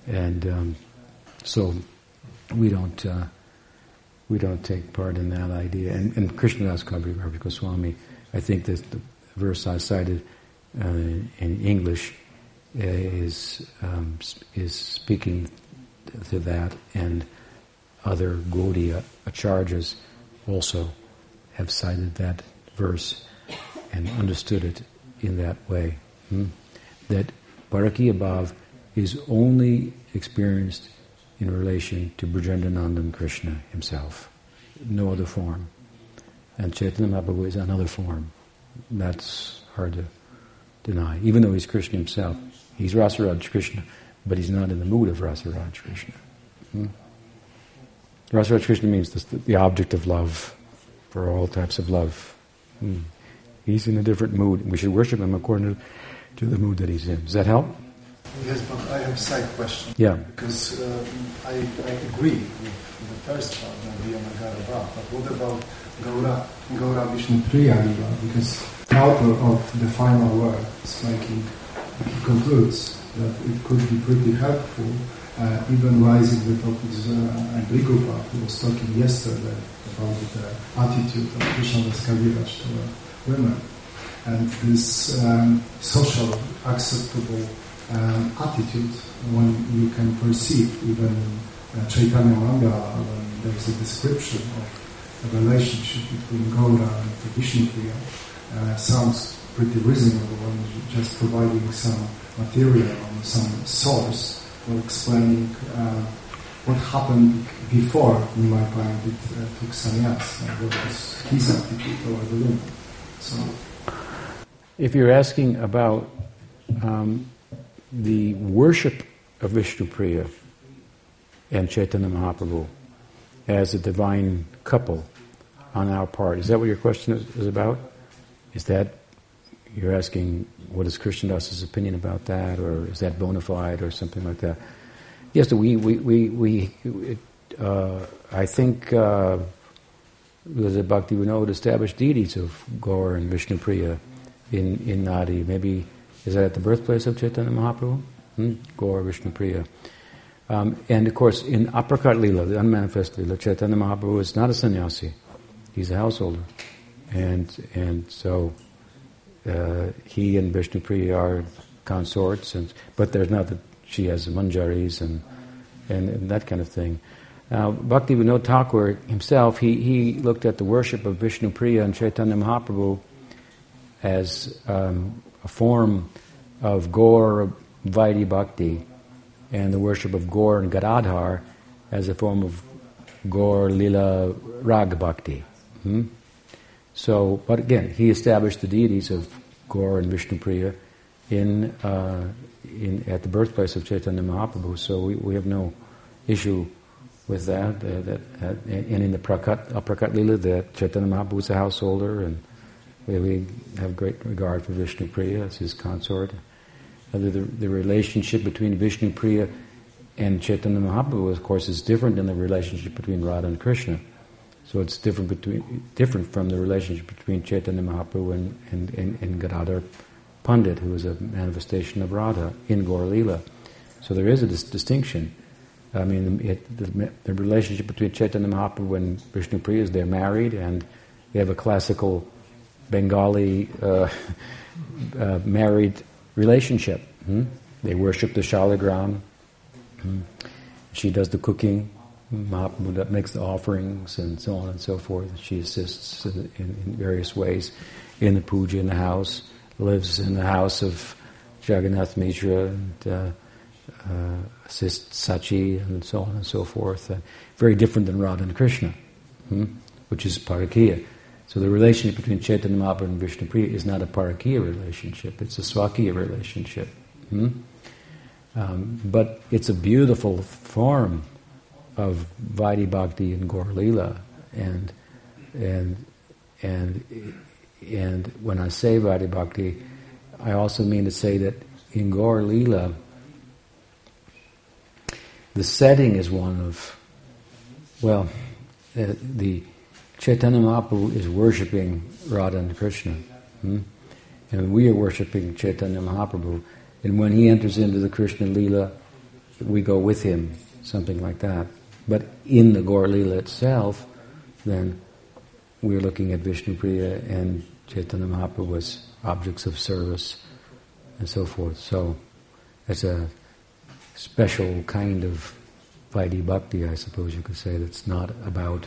and um, so we don't uh, we don't take part in that idea. And, and Krishnadas Kaviraj Goswami, I think that the verse I cited uh, in English uh, is um, is speaking to that and other Gaudiya acharyas also have cited that verse and understood it in that way. Hmm? That Parakiya Bhav is only experienced in relation to Brajendranandan Krishna himself, no other form. And Chaitanya Mahaprabhu is another form. That's hard to deny. Even though he's Krishna himself, he's Rasaraj Krishna, but he's not in the mood of Rasaraj Krishna. Hmm? Rasa Krishna means the, the, object of love for all types of love. Hmm. He's in a different mood. We should worship him according to, to, the mood that he's in. Does that help? Yes, but I have a side question. Yeah. Because um, I, I agree with the first part, Nadia Nagaraba, but what about Gaura, Gaura Vishnu Lila? Because the author of the final word is making, he concludes that it could be pretty helpful, uh, even raising the topics, uh, and Brigupa, who was talking yesterday about the attitude of Krishnadas Kaviraj to women. And this um, social acceptable um, attitude when you can perceive even uh, Chaitanya Mangal when there is a description of a relationship between Gaura and Vishnupriya uh, sounds pretty reasonable when just providing some material or some source for explaining uh, what happened before Nimai Pandit uh, took sannyas and what was his attitude toward the women. So, if you're asking about um, the worship of Vishnupriya and Chaitanya Mahaprabhu as a divine couple on our part. Is that what your question is, is about? Is that you're asking what is Krishnadas's opinion about that, or is that bona fide, or something like that? Yes, we we we, we it, uh, I think uh, the Bhakti Vinod established deities of Gaur and Vishnupriya in in Nadia. Maybe is that at the birthplace of Chaitanya Mahaprabhu? Hmm? Gaur Vishnupriya. Um, and of course, in Aprakat Lila, the unmanifest Lila, Chaitanya Mahaprabhu is not a sannyasi; he's a householder, and and so uh, he and Vishnupriya are consorts, and but there's not that she has manjaris and, and and that kind of thing. Now, Bhakti Vinod Thakur himself, he, he looked at the worship of Vishnupriya and Chaitanya Mahaprabhu as um, a form of Gaur Vaidhi Bhakti and the worship of Gaur and Gadadhar as a form of Gaur Lila Rag Bhakti. Hmm? So, but again, he established the deities of Gaur and Vishnupriya in, uh, in, at the birthplace of Chaitanya Mahaprabhu, so we, we have no issue with that. Uh, that uh, and in the Prakat, Prakat Lila, that Chaitanya Mahaprabhu was a householder and we have great regard for Vishnu Priya as his consort. Uh, the, the relationship between Vishnu Priya and Chaitanya Mahaprabhu, of course, is different than the relationship between Radha and Krishna. So it's different between different from the relationship between Chaitanya Mahaprabhu and, and, and, and Gadadhar Pandit, who is a manifestation of Radha in Gaur. So there is a dis- distinction. I mean, it, the, the, relationship between Chaitanya Mahaprabhu and Vishnu Priya is they're married and they have a classical Bengali uh, uh, married relationship. Hmm? They worship the shaligram. Hmm? She does the cooking. Makes the offerings and so on and so forth. She assists in, in, various ways in the puja in the house, lives in the house of Jagannath Mishra and uh, uh, assists Sachi and so on and so forth. Uh, very different than Radha and Krishna, hmm? which is Parakiya. So the relationship between Chaitanya Mahaprabhu and Vishnupriya is not a parakiya relationship, it's a swakiya relationship. Hmm? Um, but it's a beautiful form of Vaidhi Bhakti and Gaur. And, and, and, and when I say Vaidhi Bhakti, I also mean to say that in Gaur the setting is one of, well, uh, the Chaitanya Mahaprabhu is worshipping Radha and Krishna. Hmm? And we are worshipping Chaitanya Mahaprabhu. And when he enters into the Krishna Lila, we go with him, something like that. But in the Gaur Lila itself, then we're looking at Vishnu Priya and Chaitanya Mahaprabhu as objects of service and so forth. So it's a special kind of Vaidhi Bhakti, I suppose you could say, that's not about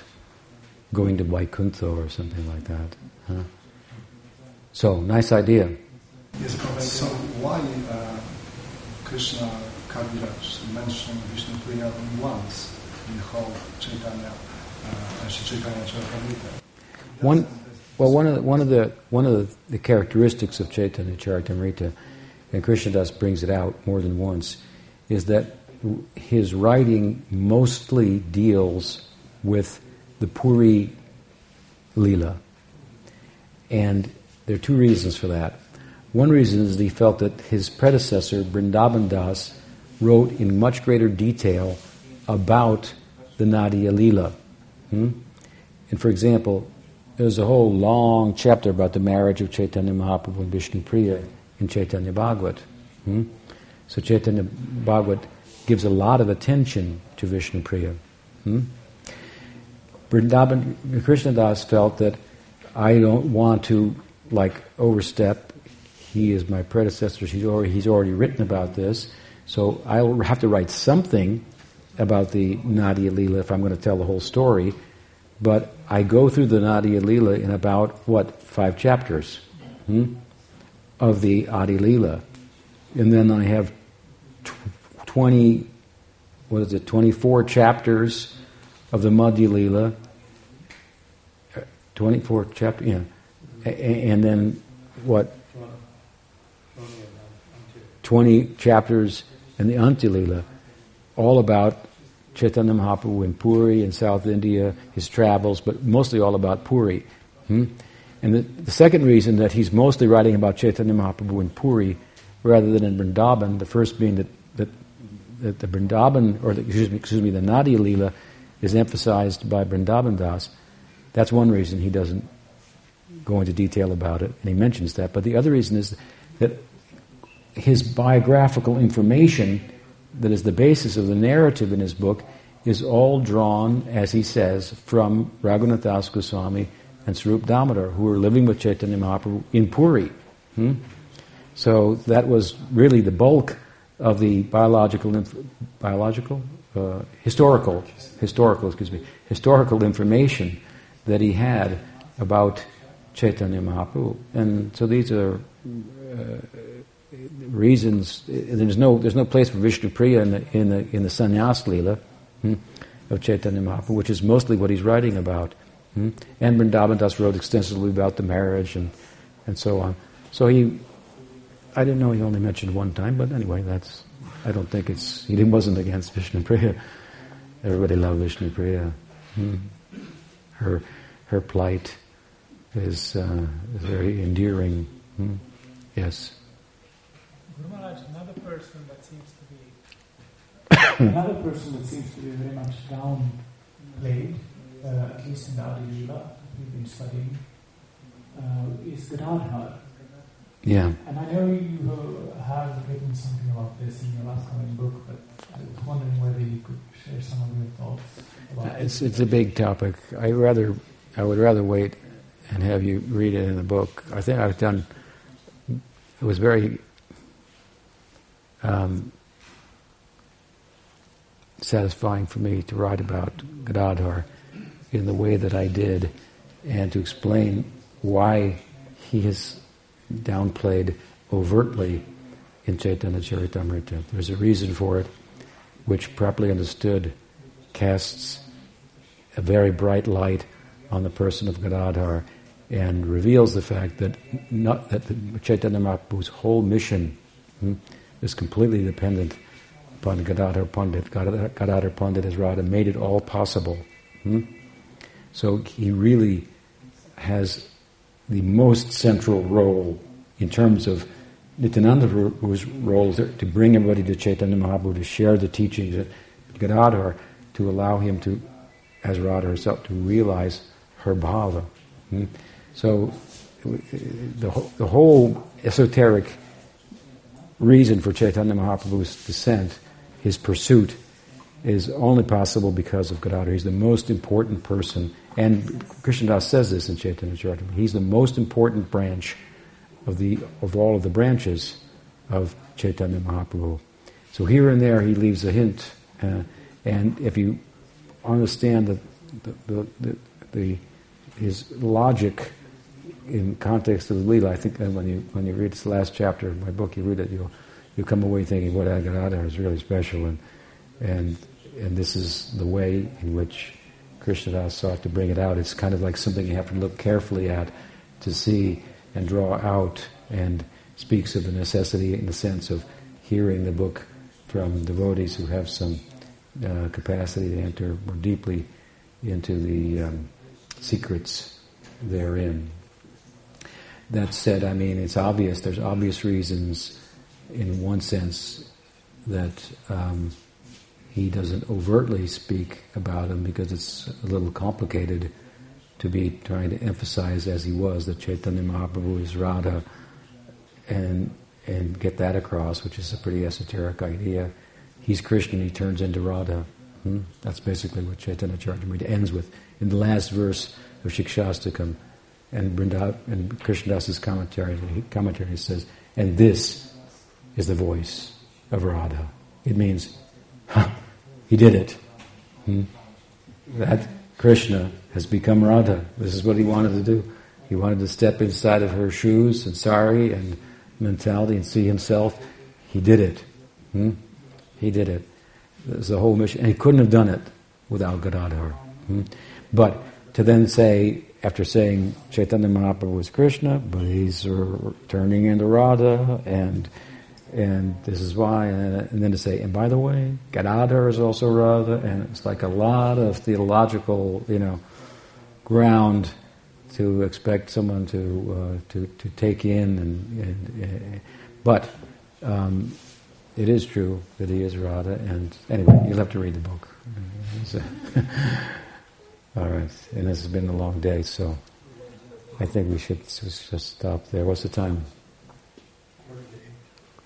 going to Vaikuntha or something like that. Huh? So, nice idea. Yes, so why uh, Krishna Kaviraj mentioned Vishnu Priya once in the whole Chaitanya, uh, Chaitanya Charitamrita? One, well, one of the, one of the one of the, the characteristics of Chaitanya Charitamrita, and Krishnadas brings it out more than once, is that his writing mostly deals with the Puri Lila. And there are two reasons for that. One reason is that he felt that his predecessor, Vrindavan Das, wrote in much greater detail about the Nadia Lila. Hmm? And for example, there's a whole long chapter about the marriage of Chaitanya Mahaprabhu and Vishnu Priya in Chaitanya Bhagavat. Hmm? So Chaitanya Bhagavat gives a lot of attention to Vishnu Priya. Hmm? Vrindavan Krishnadas felt that I don't want to like overstep. He is my predecessor. He's already, he's already written about this. So I'll have to write something about the Nadia Lila if I'm going to tell the whole story. But I go through the Nadia Lila in about, what, five chapters hmm, of the Adi Lila. And then I have tw- 20, what is it, 24 chapters of the Madhya Lila. 24 chapters, yeah. And then, what, 20 chapters in the Antya all about Chaitanya Mahaprabhu in Puri in South India, his travels, but mostly all about Puri. Hmm? And the, the, second reason that he's mostly writing about Chaitanya Mahaprabhu in Puri rather than in Vrindavan, the first being that, that, that the Vrindavan, or the, excuse, me, excuse me, the Nadia Lila is emphasized by Vrindavan Das. That's one reason he doesn't go into detail about it, and he mentions that. But the other reason is that his biographical information that is the basis of the narrative in his book is all drawn, as he says, from Raghunath Das Goswami and Swarup Damodar, who were living with Chaitanya Mahaprabhu in Puri. Hmm? So that was really the bulk of the biological, inf- biological, uh, historical, historical, excuse me, historical information that he had about Chaitanya Mahaprabhu. And so these are uh, reasons. There's no there's no place for Vishnu Priya in the in the in the Sannyas Leela hmm, of Chaitanya Mahaprabhu, which is mostly what he's writing about. Hmm? And Vrindavan Das wrote extensively about the marriage and and so on. So he, I didn't know he only mentioned one time, but anyway, that's I don't think it's he wasn't against Vishnu Priya. Everybody loved Vishnu Priya. Hmm. Her her plight is, uh, is very endearing. Hmm. Yes. Guru Maharaj, another person that seems to be another person that seems to be very much downplayed, uh, at least in the Adi Lila, we've been studying, uh, is Gadadhar. Yeah. And I know you have written something about this in your last coming book, but I was wondering whether you could share some of your thoughts about It's it's a big topic. I rather I would rather wait and have you read it in the book. I think I've done. It was very um, satisfying for me to write about Gadadhar in the way that I did, and to explain why he has downplayed overtly in Chaitanya Charitamrita. There's a reason for it, which properly understood casts a very bright light on the person of Gadadhar and reveals the fact that not, that Chaitanya Mahaprabhu's whole mission hmm, is completely dependent upon Gadadhar Pandit. Gadadhar, Gadadhar Pandit as Radha made it all possible. Hmm? So he really has the most central role in terms of Nityananda's role is to bring everybody to Chaitanya Mahaprabhu, to share the teachings of Gadadhar, to allow him to, as Radha herself, to realize her bhava. Hmm? So the, the whole esoteric reason for Chaitanya Mahaprabhu's descent, his pursuit, is only possible because of Gadadhar. He's the most important person, and Krishnadas says this in Chaitanya Charitamrita. He's the most important branch of the of all of the branches of Chaitanya Mahaprabhu. So here and there he leaves a hint, uh, and if you understand the the, the, the, his logic in context of the Leela, I think when you when you read this last chapter of my book, you read it, you'll you come away thinking what Agadadhar is really special, and and and this is the way in which Krishnadas sought to bring it out. It's kind of like something you have to look carefully at to see and draw out, and speaks of the necessity in the sense of hearing the book from devotees who have some uh, capacity to enter more deeply into the um, secrets therein. that said, I mean, it's obvious. There's obvious reasons, in one sense, that um, he doesn't overtly speak about him because it's a little complicated to be trying to emphasize, as he was, that Chaitanya Mahaprabhu is Radha, and and get that across, which is a pretty esoteric idea. He's Krishna, he turns into Radha. Hmm? That's basically what Chaitanya Charitamrita ends with. In the last verse of Shikshastakam, and Vrindav, and Krishnadas's commentary, commentary says, and this is the voice of Radha. It means, huh, he did it. Hmm? That Krishna has become Radha. This is what he wanted to do. He wanted to step inside of her shoes and sari and mentality and see himself. He did it. Hmm? He did it. There's a whole mission. And he couldn't have done it without Gadadhar. Hmm? But to then say, after saying Chaitanya Mahaprabhu was Krishna, but he's turning into Radha, and and this is why, and, then to say, and by the way, Gadadhar is also Radha, and it's like a lot of theological, you know, ground to expect someone to uh, to to take in, and, and uh, but um, it is true that he is Radha, and anyway, you'll have to read the book. All right, and this has been a long day, so I think we should just stop there. What's the time?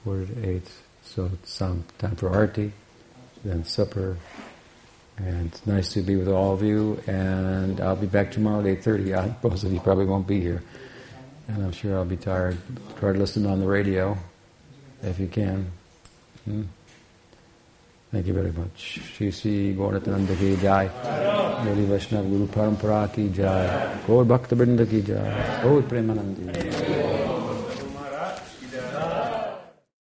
Quarter to eight. So it's um, time for arti, then supper, and it's nice to be with all of you. And I'll be back tomorrow at eight thirty. Most of you probably won't be here, and I'm sure I'll be tired. Try to listen on the radio if you can. Hmm? Thank you very much. Shri Sri Gauratananda ki jai. Gaudiya Vaishnav Guru Parampara ki jai. Gaur Bhakta Brinda ki jai. Gaur Premanandi.